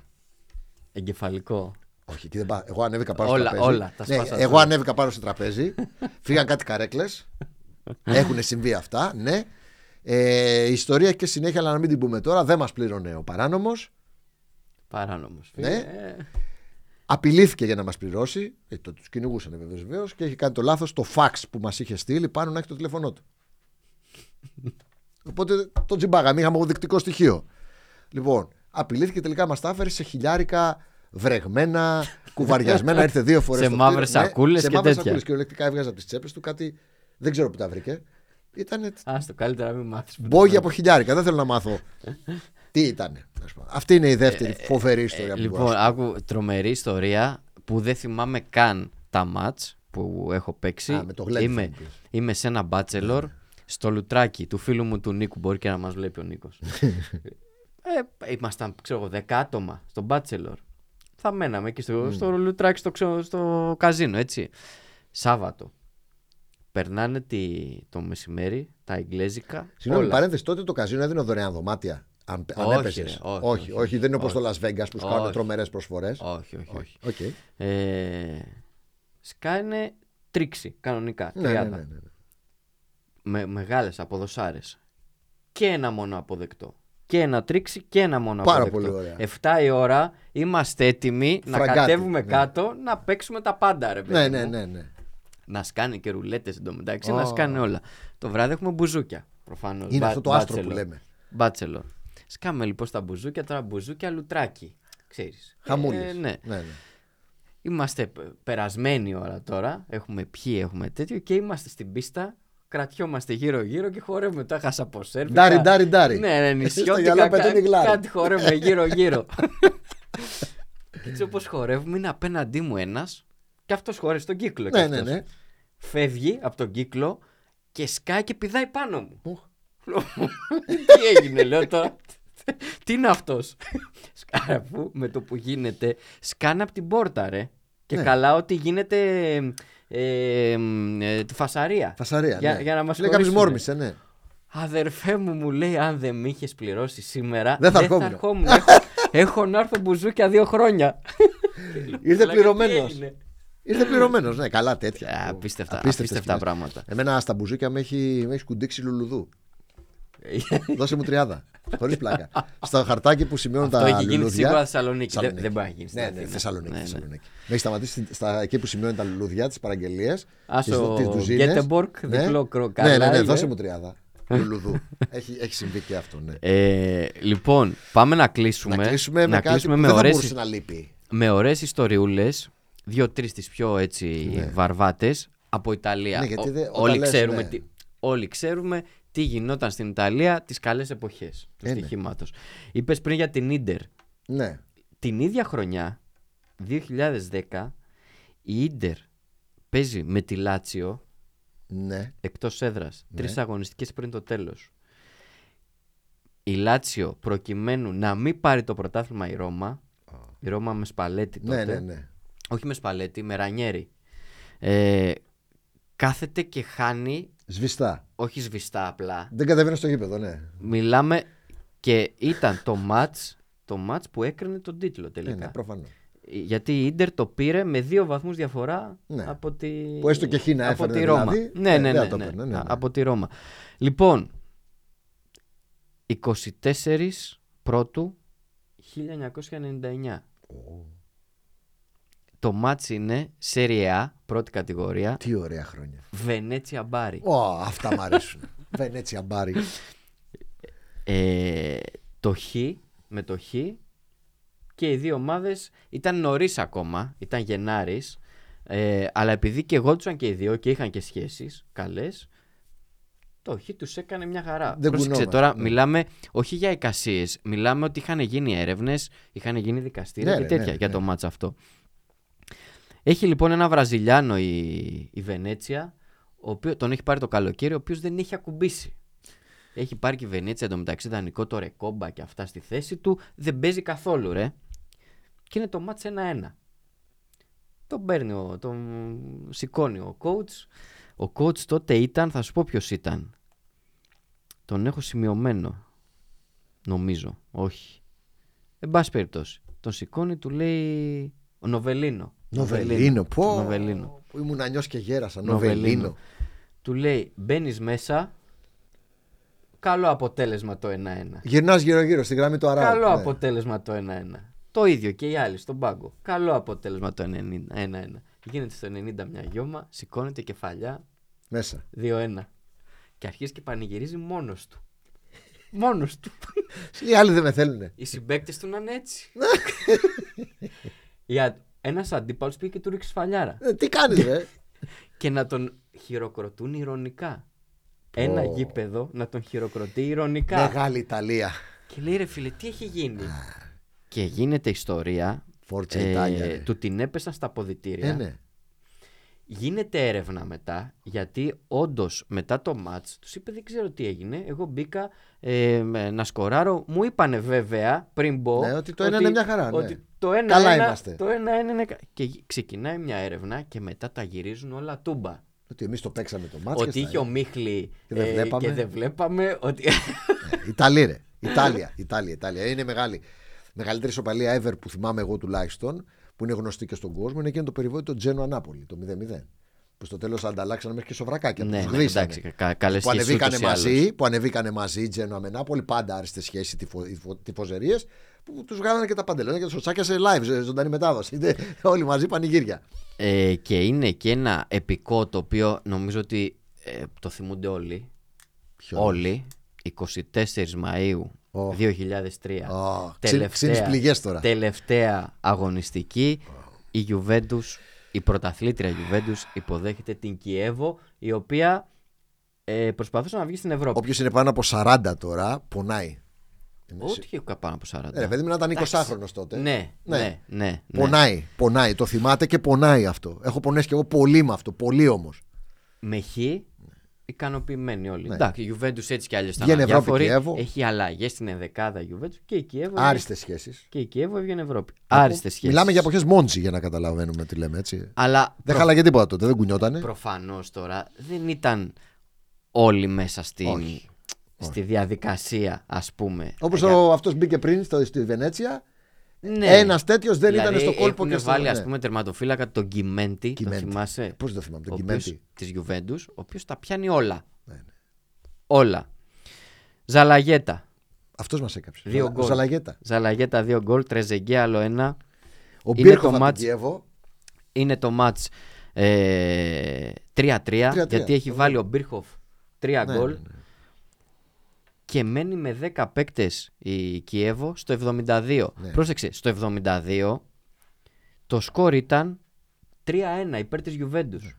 Εγκεφαλικό. Όχι, εκεί δεν πά... εγώ ανέβηκα πάνω Όλα, στο τραπέζι. όλα, τα ναι, σπάσα εγώ όλα. ανέβηκα πάνω στο τραπέζι. Φύγαν κάτι καρέκλες. Έχουν συμβεί αυτά, ναι. Ε, η ιστορία και συνέχεια, αλλά να μην την πούμε τώρα, δεν μας πλήρωνε ο παράνομος. Παράνομος. Ναι. Απειλήθηκε για να μας πληρώσει. Ε, το τους κυνηγούσαν βεβαίως και έχει κάνει το λάθος το fax που μας είχε στείλει πάνω να έχει το τηλέφωνό του. Οπότε το τζιμπάγαμε, είχαμε αποδεικτικό στοιχείο. Λοιπόν, απειλήθηκε τελικά μας τα έφερε σε χιλιάρικα βρεγμένα, κουβαριασμένα. Ήρθε δύο φορές. Σε μαύρες σακούλες σε και μαύρες τέτοια. σακούλες. Κυριολεκτικά έβγαζε από τις τσέπες του κάτι. Δεν ξέρω που τα βρήκε. Ήταν Α το καλύτερα να μην μάθεις. μπόγια από χιλιάρικα. Δεν θέλω να μάθω τι ήταν. Αυτή είναι η δεύτερη φοβερή ιστορία που μπορώ Λοιπόν, να σου άκου τρομερή ιστορία που δεν θυμάμαι καν τα μάτς που έχω παίξει. Α, με το γλέντι είμαι, θα μου πεις. Ναι, είμαι σε ένα μπάτσελορ στο λουτράκι του φίλου μου του Νίκου. Μπορεί και να μας βλέπει ο Νίκος. ε, ήμασταν, ξέρω εγώ, δέκα άτομα στο μπάτσελορ. Θα μέναμε εκεί στο, στο λουτράκι στο, ξε- στο καζίνο, έτσι. Σάββατο. Περνάνε τη, το μεσημέρι, τα εγγλέζικα. Συγγνώμη, όλα. παρένθεση, τότε το καζίνο έδινε δωρεάν δωμάτια. Αν, αν Όχι, έπαιζες. ρε, όχι, όχι, όχι, όχι, δεν είναι όπως όχι. το Las Vegas που σου κάνουν Όχι. τρομερές προσφορές. Όχι, όχι, όχι. Οκ. Ε, σκάνε Trixie κανονικά. Ναι, 30. ναι, ναι, ναι. Με, μεγάλες αποδοσάρες. Και ένα μόνο αποδεκτό. Και ένα Trixie και ένα μόνο Πάρα αποδεκτό. πολύ ωραία. 7 η ώρα είμαστε έτοιμοι να Φραγκάτοι, κατέβουμε ναι. κάτω να παίξουμε τα πάντα ρε παιδί Ναι, μου. ναι, ναι, ναι. Να σκάνε και ρουλέτες εντωμεταξύ, Ω. να σκάνε όλα. Το βράδυ έχουμε μπουζούκια. Προφανώς. Είναι αυτό το άστρο που λέμε. Μπάτσελορ. Σκάμε λοιπόν στα μπουζούκια, τώρα μπουζούκια λουτράκι. Ξέρεις. Χαμούλη. Ε, ναι. ναι, ναι. Είμαστε π- περασμένη ώρα τώρα. Έχουμε πιει, έχουμε τέτοιο και είμαστε στην πίστα. Κρατιόμαστε γύρω-γύρω και χορεύουμε. Τα χάσα από σέρβικα. Ντάρι, ντάρι, ντάρι. Ναι, ναι, Στο νησιώτικα. γυαλό πετούν κα- οι γλάρι. κάτι χορεύουμε γύρω-γύρω. και έτσι όπως χορεύουμε, είναι απέναντί μου ένας και αυτός χορεύει στον κύκλο. κι Ναι, ναι, αυτός. ναι. Φεύγει από τον κύκλο και σκάει και πηδάει πάνω μου. Ουχ. Τι έγινε, λέω τώρα. Τι είναι αυτός; Αφού με το που γίνεται, σκάνε από την πόρτα, ρε. Και Ναι. καλά ότι γίνεται ε, ε, ε, τη φασαρία. Φασαρία. Για- ναι. για να μας Λέει κάποιος χωρίσουνε. μόρμησε, ναι. Αδερφέ μου, μου λέει, αν δεν με είχες πληρώσει σήμερα, Δεν θα ερχόμουν. ερχόμουν. έχω, έχω να έρθω μπουζούκια δύο χρόνια. Ήρθε Λέγα, τι πληρωμένος. Έγινε. Ήρθε πληρωμένος, ναι, καλά τέτοια. Ε, Απίστευτα, Απίστευτες απίστευτα σκηνές. πράγματα. Εμένα στα μπουζούκια με έχει, με έχει κουντίξει λουλουδού. Δώσε μου τριάδα. Χωρίς πλάκα. Στο χαρτάκι που σημειώνουν Αυτό τα έχει γίνει λουλούδια. σίγουρα Θεσσαλονίκη. Δεν, Θεσσαλονίκη. δεν μπορεί να γίνει. στην Ναι, ναι, Αθήνα. Θεσσαλονίκη. Ναι, ναι. Θεσσαλονίκη. Με έχει σταματήσει στα, εκεί που σημειώνουν τα λουλούδια, τις παραγγελίες. Α, στο Γκέτεμπορκ, διπλό κρό- Ναι, ναι, ναι, καλά, δώσε είναι. μου τριάδα. Λουλουδού. έχει, έχει συμβεί και αυτό, ναι. Ε, λοιπόν, πάμε να κλείσουμε. να κλείσουμε με να κάτι κλείσουμε που με δεν θα ωραίες, μπορούσε να λείπει. με ωραίες ιστοριούλες. Δύο-τρεις τις πιο έτσι βαρβάτες από Ιταλία. Ναι, γιατί Ο- δεν- όταν όλοι, λες, ξέρουμε ναι. τι, όλοι ξέρουμε τι γινόταν στην Ιταλία τις καλές εποχές του Ε, ναι. στοιχήματος. Είπες πριν για την Ίντερ. Ναι. Την ίδια χρονιά, 2010, η Ίντερ παίζει με τη Λάτσιο Ναι. εκτός έδρας. Τρεις αγωνιστικές πριν το τέλος. Η Λάτσιο προκειμένου να μην πάρει το πρωτάθλημα η Ρώμα, η Ρώμα με Σπαλέτη τότε, Ναι, ναι, ναι. Όχι με Σπαλέτη, με Ρανιέρη, ε, κάθεται και χάνει, Σβηστά. όχι σβηστά απλά, Δεν κατέβαινε στο γήπεδο, ναι. μιλάμε και ήταν το μάτς, το μάτς που έκρινε τον τίτλο Ναι, τελικά. ναι, προφανώς. Γιατί η Ίντερ το πήρε με δύο βαθμούς διαφορά Ναι. από τη, Που έστω και χ να από έφερνε τη Ρώμα. δηλαδή, ναι, ε, ναι, δεν ναι, το ναι, έπαιρνε, ναι, ναι. Από τη Ρώμα. Λοιπόν, 24 πρώτου 1999. Το μάτς είναι Serie A, πρώτη κατηγορία, Τι ωραία χρόνια. Βενέτσια Μπάρι. Ω, αυτά μ' αρέσουν. Βενέτσια μπάρι. Ε, το Χ, με το Χ και οι δύο ομάδες ήταν νωρίς ακόμα, ήταν Γενάρης, ε, αλλά επειδή και εγώ και οι δύο και είχαν και σχέσεις καλές, το Χ τους έκανε μια χαρά. Δεν Πρόσεξε κουνόμαστε, τώρα, ναι. μιλάμε όχι για εικασίες, μιλάμε ότι είχαν γίνει έρευνες, είχαν γίνει δικαστήρια Ναι, και ρε, τέτοια ναι, για ναι. το μάτς αυτό. Έχει λοιπόν ένα Βραζιλιάνο η, η Βενέτσια, ο οποίο, τον έχει πάρει το καλοκαίρι, ο οποίος δεν έχει ακουμπήσει. Έχει πάρει και η Βενέτσια εντωμεταξύ δανεικό το ρεκόμπα και αυτά στη θέση του. Δεν παίζει καθόλου, ρε. Και είναι το μάτς 1-1. Τον παίρνει, ο, τον σηκώνει ο coach. Ο coach τότε ήταν, θα σου πω ποιος ήταν. Τον έχω σημειωμένο. Νομίζω. Όχι. Εν πάση περιπτώσει. Τον σηκώνει, του λέει. Ο Νοβελίνο. Νοβελίνο. Πω. Νοβελίνο. Που ήμουν ανιό και γέρασα. Νοβελίνο. Νοβελίνο. Του λέει μπαίνεις μέσα. Καλό αποτέλεσμα το 1-1. Γυρνάς γύρω-γύρω στην γραμμή του αράου. Καλό ναι. αποτέλεσμα το 1-1. Το ίδιο και οι άλλοι στον πάγκο. Καλό αποτέλεσμα το 1-1. Γίνεται στο 90 μια γιώμα, σηκώνεται κεφαλιά Μέσα. 2-1. Και αρχίζει και πανηγυρίζει μόνος του. Μόνος του. Οι άλλοι δεν με θέλουν. Οι συμπαίκτες του να είναι έτσι. Ένας αντίπαλος πήγε και του ρίξει σφαλιάρα. Ε, τι κάνεις, ρε; Και να τον χειροκροτούν ηρωνικά. Ένα γήπεδο να τον χειροκροτεί ηρωνικά. Μεγάλη Ιταλία. Και λέει ρε φίλε, τι έχει γίνει; και γίνεται ιστορία. Φόρτσα Ιτάλια, ρε. του την έπεσαν στα ποδητήρια. Ε, ναι. Γίνεται έρευνα μετά, γιατί όντως μετά το μάτς τους είπε δεν ξέρω τι έγινε. Εγώ μπήκα ε, με- να σκοράρω. Μου είπανε βέβαια πριν μπω. Ναι, ότι το ένα είναι μια χαρά, ναι. Ότι το ένα, Καλά ένα, είμαστε. Το ένα είναι, είναι κα- Και γι- ξεκινάει μια έρευνα και μετά τα γυρίζουν όλα τούμπα. Ότι εμείς το παίξαμε το μάτσο. ότι είχε ο Μίχλη Και δεν ε, βλέπαμε. και δεν βλέπαμε. Ότι... Ιταλία, ρε. Ιταλία, Ιταλία, Ιταλία. Είναι μεγάλη. Μεγαλύτερη ισοπαλία ever που θυμάμαι εγώ τουλάχιστον, που είναι γνωστή και στον κόσμο, είναι εκείνο το περιβόητο Τζένο Ανάπολη, το 0-0. Που στο τέλος ανταλλάξανε μέχρι και σοβρακάκια. ναι, τους ναι, γδίσανε. εντάξει, κα, καλές που σχέσεις ανεβήκανε ούτως ή άλλως. μαζί, που ανεβήκανε μαζί Τζένο με Νάπολη, πάντα άριστες σχέσεις, τυφοζερίες, που τους βγάλανε και τα παντελόνια και τα σοτσάκια σε live, σε ζωντανή μετάδοση. Είναι όλοι μαζί πανηγύρια. Ε, και είναι και ένα επικό το οποίο νομίζω ότι ε, το θυμούνται όλοι. Ποιος; Όλοι. 24 Μαΐου Ω. 2003. Ω, ξύ- ξύνεις πληγές τώρα. τελευταία αγωνιστική. Η Juventus, η πρωταθλήτρια Juventus υποδέχεται την Κιέβο η οποία ε, προσπαθούσε να βγει στην Ευρώπη. Όποιος είναι πάνω από 40 τώρα, πονάει. Ό,τι είχε πάνω από 40. Ε, ρε παιδί μου, να ήταν 20χρονο τότε. Ναι, ναι, ναι. ναι, ναι. Πονάει, πονάει. Το θυμάται και πονάει αυτό. Έχω πονέσει κι εγώ πολύ με αυτό. Πολύ όμως. Με χ, ικανοποιημένοι όλοι. Εντάξει, η Juventus έτσι κι αλλιώς ήταν Βγαίνει Ευρώπη, αδιάφορη. Κιέβο. Έχει αλλαγές στην ενδεκάδα η Juventus και η Κιέβο. Άριστες σχέσεις. Και η Κιέβο έβγαινε Ευρώπη. Άριστες σχέσεις. Μιλάμε για εποχές Μόντζι για να καταλαβαίνουμε τι λέμε έτσι. Αλλά Δεν χάλαγε τίποτα τότε, δεν κουνιότανε. προφανώς τώρα δεν ήταν όλοι μέσα στην, Όχι. Στη διαδικασία, ας πούμε. Όπως Για- αυτός μπήκε πριν στο, στη Βενέτσια. Ναι. Ένας τέτοιος δεν Δηλαδή, ήταν στο κόλπο έχουν και στο. βάλει, ναι. ας πούμε, τερματοφύλακα τον Κιμέντι. Το Κιμέντι. θυμάσαι; Πώς δεν το θυμάμαι, τον ο Κιμέντι. Της Juventus, ο οποίος τα πιάνει όλα. Ναι, ναι. Όλα. Ζαλαγέτα. Αυτός μας έκαψε. Δύο Ζαλα- γκολ. Ζαλαγέτα. Ζαλαγέτα δύο γκολ. Τρεζεγκέ άλλο ένα. Ο Είναι Μπίρκοφ το από την μάτς- Κιέβο. Είναι το μάτς ε, 3-3 3-3. γιατί έχει βάλει ο Μπίρχοφ 3 Ναι, γκολ ναι, ναι. Και μένει με 10 παίκτες η Κιέβο στο 72. Ναι. Πρόσεξε, στο 72 το σκορ ήταν 3-1 υπέρ της Juventus.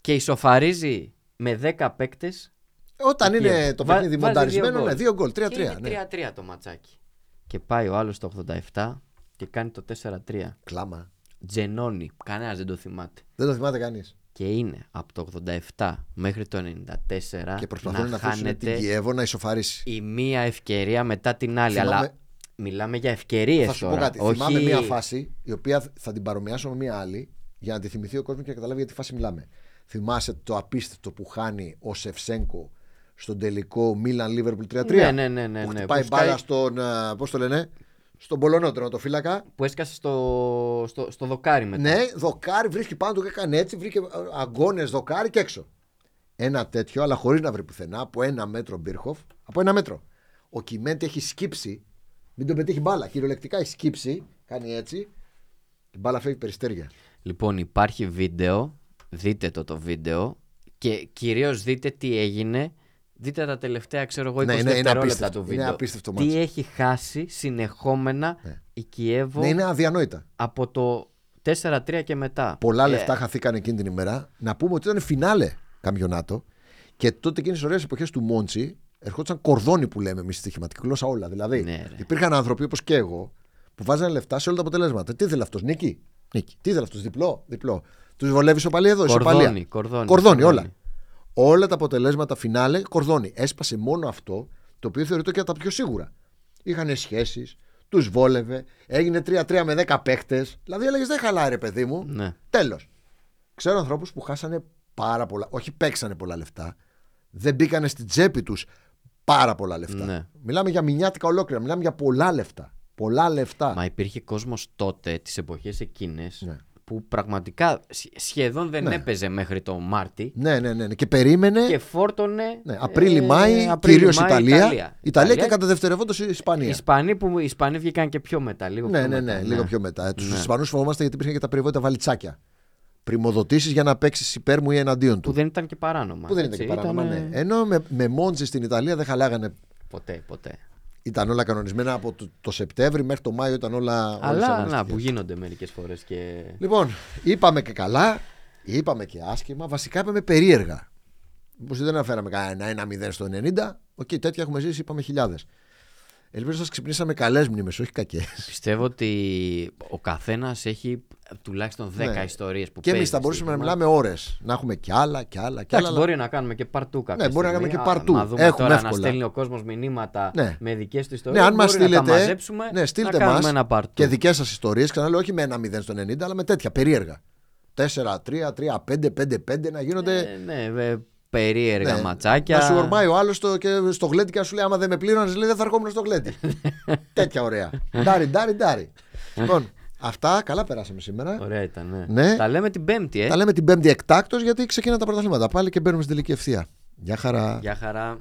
Και ισοφαρίζει με 10 παίκτες Όταν είναι Κιέβο. το Βα- παιχνίδι βάζει μονταρισμένο, δύο ναι, γκολ. δύο γκολ. και 3-3. είναι Ναι. 3-3 το ματσάκι. Και πάει ο άλλος στο 87 και κάνει το 4-3. Κλάμα. Τζενόνι, κανένας δεν το θυμάται. Δεν το θυμάται κανείς. Και είναι από το 87 μέχρι το 94 Και προσπαθούν να, να αφήσουν την χάνεται Κιέβο να ισοφαρίσει. η μία ευκαιρία μετά την άλλη. Θυμάμαι- Αλλά μιλάμε για ευκαιρίες Θα σου τώρα. πω κάτι. όχι... Θυμάμαι μία φάση η οποία θα την παρομοιάσω με μία άλλη για να τη θυμηθεί ο κόσμος και να καταλάβει για τι φάση μιλάμε. Θυμάσαι το απίστευτο που χάνει ο Σεφσέγκο στον τελικό Μίλαν Λίβερπουλ 3-3. Ναι, ναι, ναι, ναι, που ναι, χτυπάει που μπάλα σκάει- στον. Πώς το λένε, στον Πολωνό τερματοφύλακα. Που έσκασε στο, στο, στο δοκάρι μετά. Ναι, δοκάρι βρίσκει πάνω του και έκανε έτσι, βρήκε αγκώνε δοκάρι και έξω. Ένα τέτοιο, αλλά χωρίς να βρει πουθενά, από ένα μέτρο Μπίρχοφ, από ένα μέτρο. Ο Κιμέντη έχει σκύψει, μην τον πετύχει μπάλα. Κυριολεκτικά έχει σκύψει, κάνει έτσι. Η μπάλα φεύγει περιστέρια. Λοιπόν, υπάρχει βίντεο. Δείτε το το βίντεο. Και κυρίως δείτε τι έγινε. Δείτε τα τελευταία, ξέρω εγώ, 20 Ναι, είναι- είναι δευτερόλεπτα απίστευτο. του Είναι βίντεο. απίστευτο τι μάτς. έχει χάσει συνεχόμενα Ναι. η Κιέβο Ναι, είναι αδιανόητα. από το 4-3 και μετά. Πολλά Ε, λεφτά χαθήκαν εκείνη την ημέρα. Να πούμε ότι ήταν φινάλε καμπιονάτο και τότε εκείνες τι ωραίες εποχές του Μόντσι ερχόντουσαν κορδόνι που λέμε εμείς στη στοιχηματική γλώσσα όλα. Δηλαδή Ναι, ρε. υπήρχαν άνθρωποι όπως και εγώ που βάζανε λεφτά σε όλα τα αποτελέσματα. Τι ήθελε αυτός, νίκη; νίκη. Τι ήθελε αυτός, διπλό. διπλό. Τους βολεύει σοπαλία εδώ, Κορδόνι, ισοπαλία. κορδόνι, κορδόνι, όλα. κορδόνι. Όλα τα αποτελέσματα φινάλε, κορδόνι. Έσπασε μόνο αυτό το οποίο θεωρείται και από τα πιο σίγουρα. Είχαν σχέσεις, τους βόλευε, έγινε 3-3 με 10 παίχτες. Δηλαδή έλεγες δεν χαλάει, ρε παιδί μου. Ναι. Τέλος. Ξέρω ανθρώπους που χάσανε πάρα πολλά, όχι παίξανε πολλά λεφτά, δεν μπήκανε στην τσέπη τους πάρα πολλά λεφτά. Ναι. Μιλάμε για μηνιάτικα ολόκληρα, μιλάμε για πολλά λεφτά. Πολλά λεφτά. Μα υπήρχε κόσμος τότε, τις εποχές εκείνες, Ναι. Που πραγματικά σχ- σχεδόν δεν έπαιζε μέχρι το Μάρτι Ναι, ναι, ναι, ναι. Και περίμενε. και φόρτωνε. Ναι, Απρίλη-Μάη, ε, κυρίως Απρίλη-Μάη, Ιταλία. Ιταλία. Ιταλία και κατά δευτερευόντω η Οι Ισπανία. Ισπανοί, που, οι Ισπανοί βγήκαν και πιο μετά. Λίγο Ναι, πιο ναι, μετά, ναι, λίγο πιο μετά. Τους Ναι. Ισπανούς φοβόμαστε γιατί υπήρχαν και τα περιβόητα βαλιτσάκια. Πρημοδοτήσεις για να παίξεις υπέρ μου ή εναντίον Που του. δεν ήταν και παράνομα. Που δεν ήταν έτσι, και παράνομα, ήτανε- ναι. Ενώ με, με Μόντζε στην Ιταλία δεν χαλάγανε. Ποτέ, ποτέ. Ήταν όλα κανονισμένα από το, το Σεπτέμβρη μέχρι το Μάιο ήταν όλα. όλες οι Αλλά να, αγωνιστικές. που γίνονται μερικές φορές και. Λοιπόν, είπαμε και καλά, είπαμε και άσχημα, βασικά είπαμε περίεργα. Όπω δεν αναφέραμε κανένα ένα 1-0 στο 90. Οκ, τέτοια έχουμε ζήσει, είπαμε χιλιάδες. Ελπίζω σας ξυπνήσαμε καλές μνήμες, όχι κακές. Πιστεύω ότι ο καθένας έχει τουλάχιστον 10 Ναι. ιστορίες που Και εμείς παίζει θα μπορούσαμε να στοίχημα. μιλάμε ώρες. Να έχουμε κι άλλα, κι άλλα, κι άλλα. Εντάξει, μπορεί να κάνουμε και part two κάποια Ναι, μπορεί να στιγμή. κάνουμε και Α, part two. Να δούμε Έχουμε τώρα να εύκολα. στέλνει ο κόσμος μηνύματα Ναι. με δικές του ιστορίες. Ναι, αν μας Να τα στείλετε. μαζέψουμε, Ναι, στείλτε να κάνουμε μας ένα part two. και δικές σας ιστορίες. Ξαναλέω, όχι με ένα 0 στο 90, αλλά με τέτοια περίεργα. 4-3, 3-5, 5-5 να γίνονται. Ε, ναι, ε, περίεργα Ναι. ματσάκια. Να σου ορμάει ο άλλος στο, και στο γλέντι και να σου λέει: Άμα δεν με πλήρωνες, λέει δεν θα ερχόμουν στο γλέντι. Τέτοια ωραία. Ντάρι, ντάρι, ντάρι. λοιπόν, αυτά καλά περάσαμε σήμερα. Ωραία ήταν, ναι. Ναι. Τα λέμε την Πέμπτη, ε. Τα λέμε την Πέμπτη εκτάκτο γιατί ξεκινά τα πρωταθλήματα πάλι και μπαίνουμε στην τελική ευθεία. Γεια χαρά. Γεια χαρά.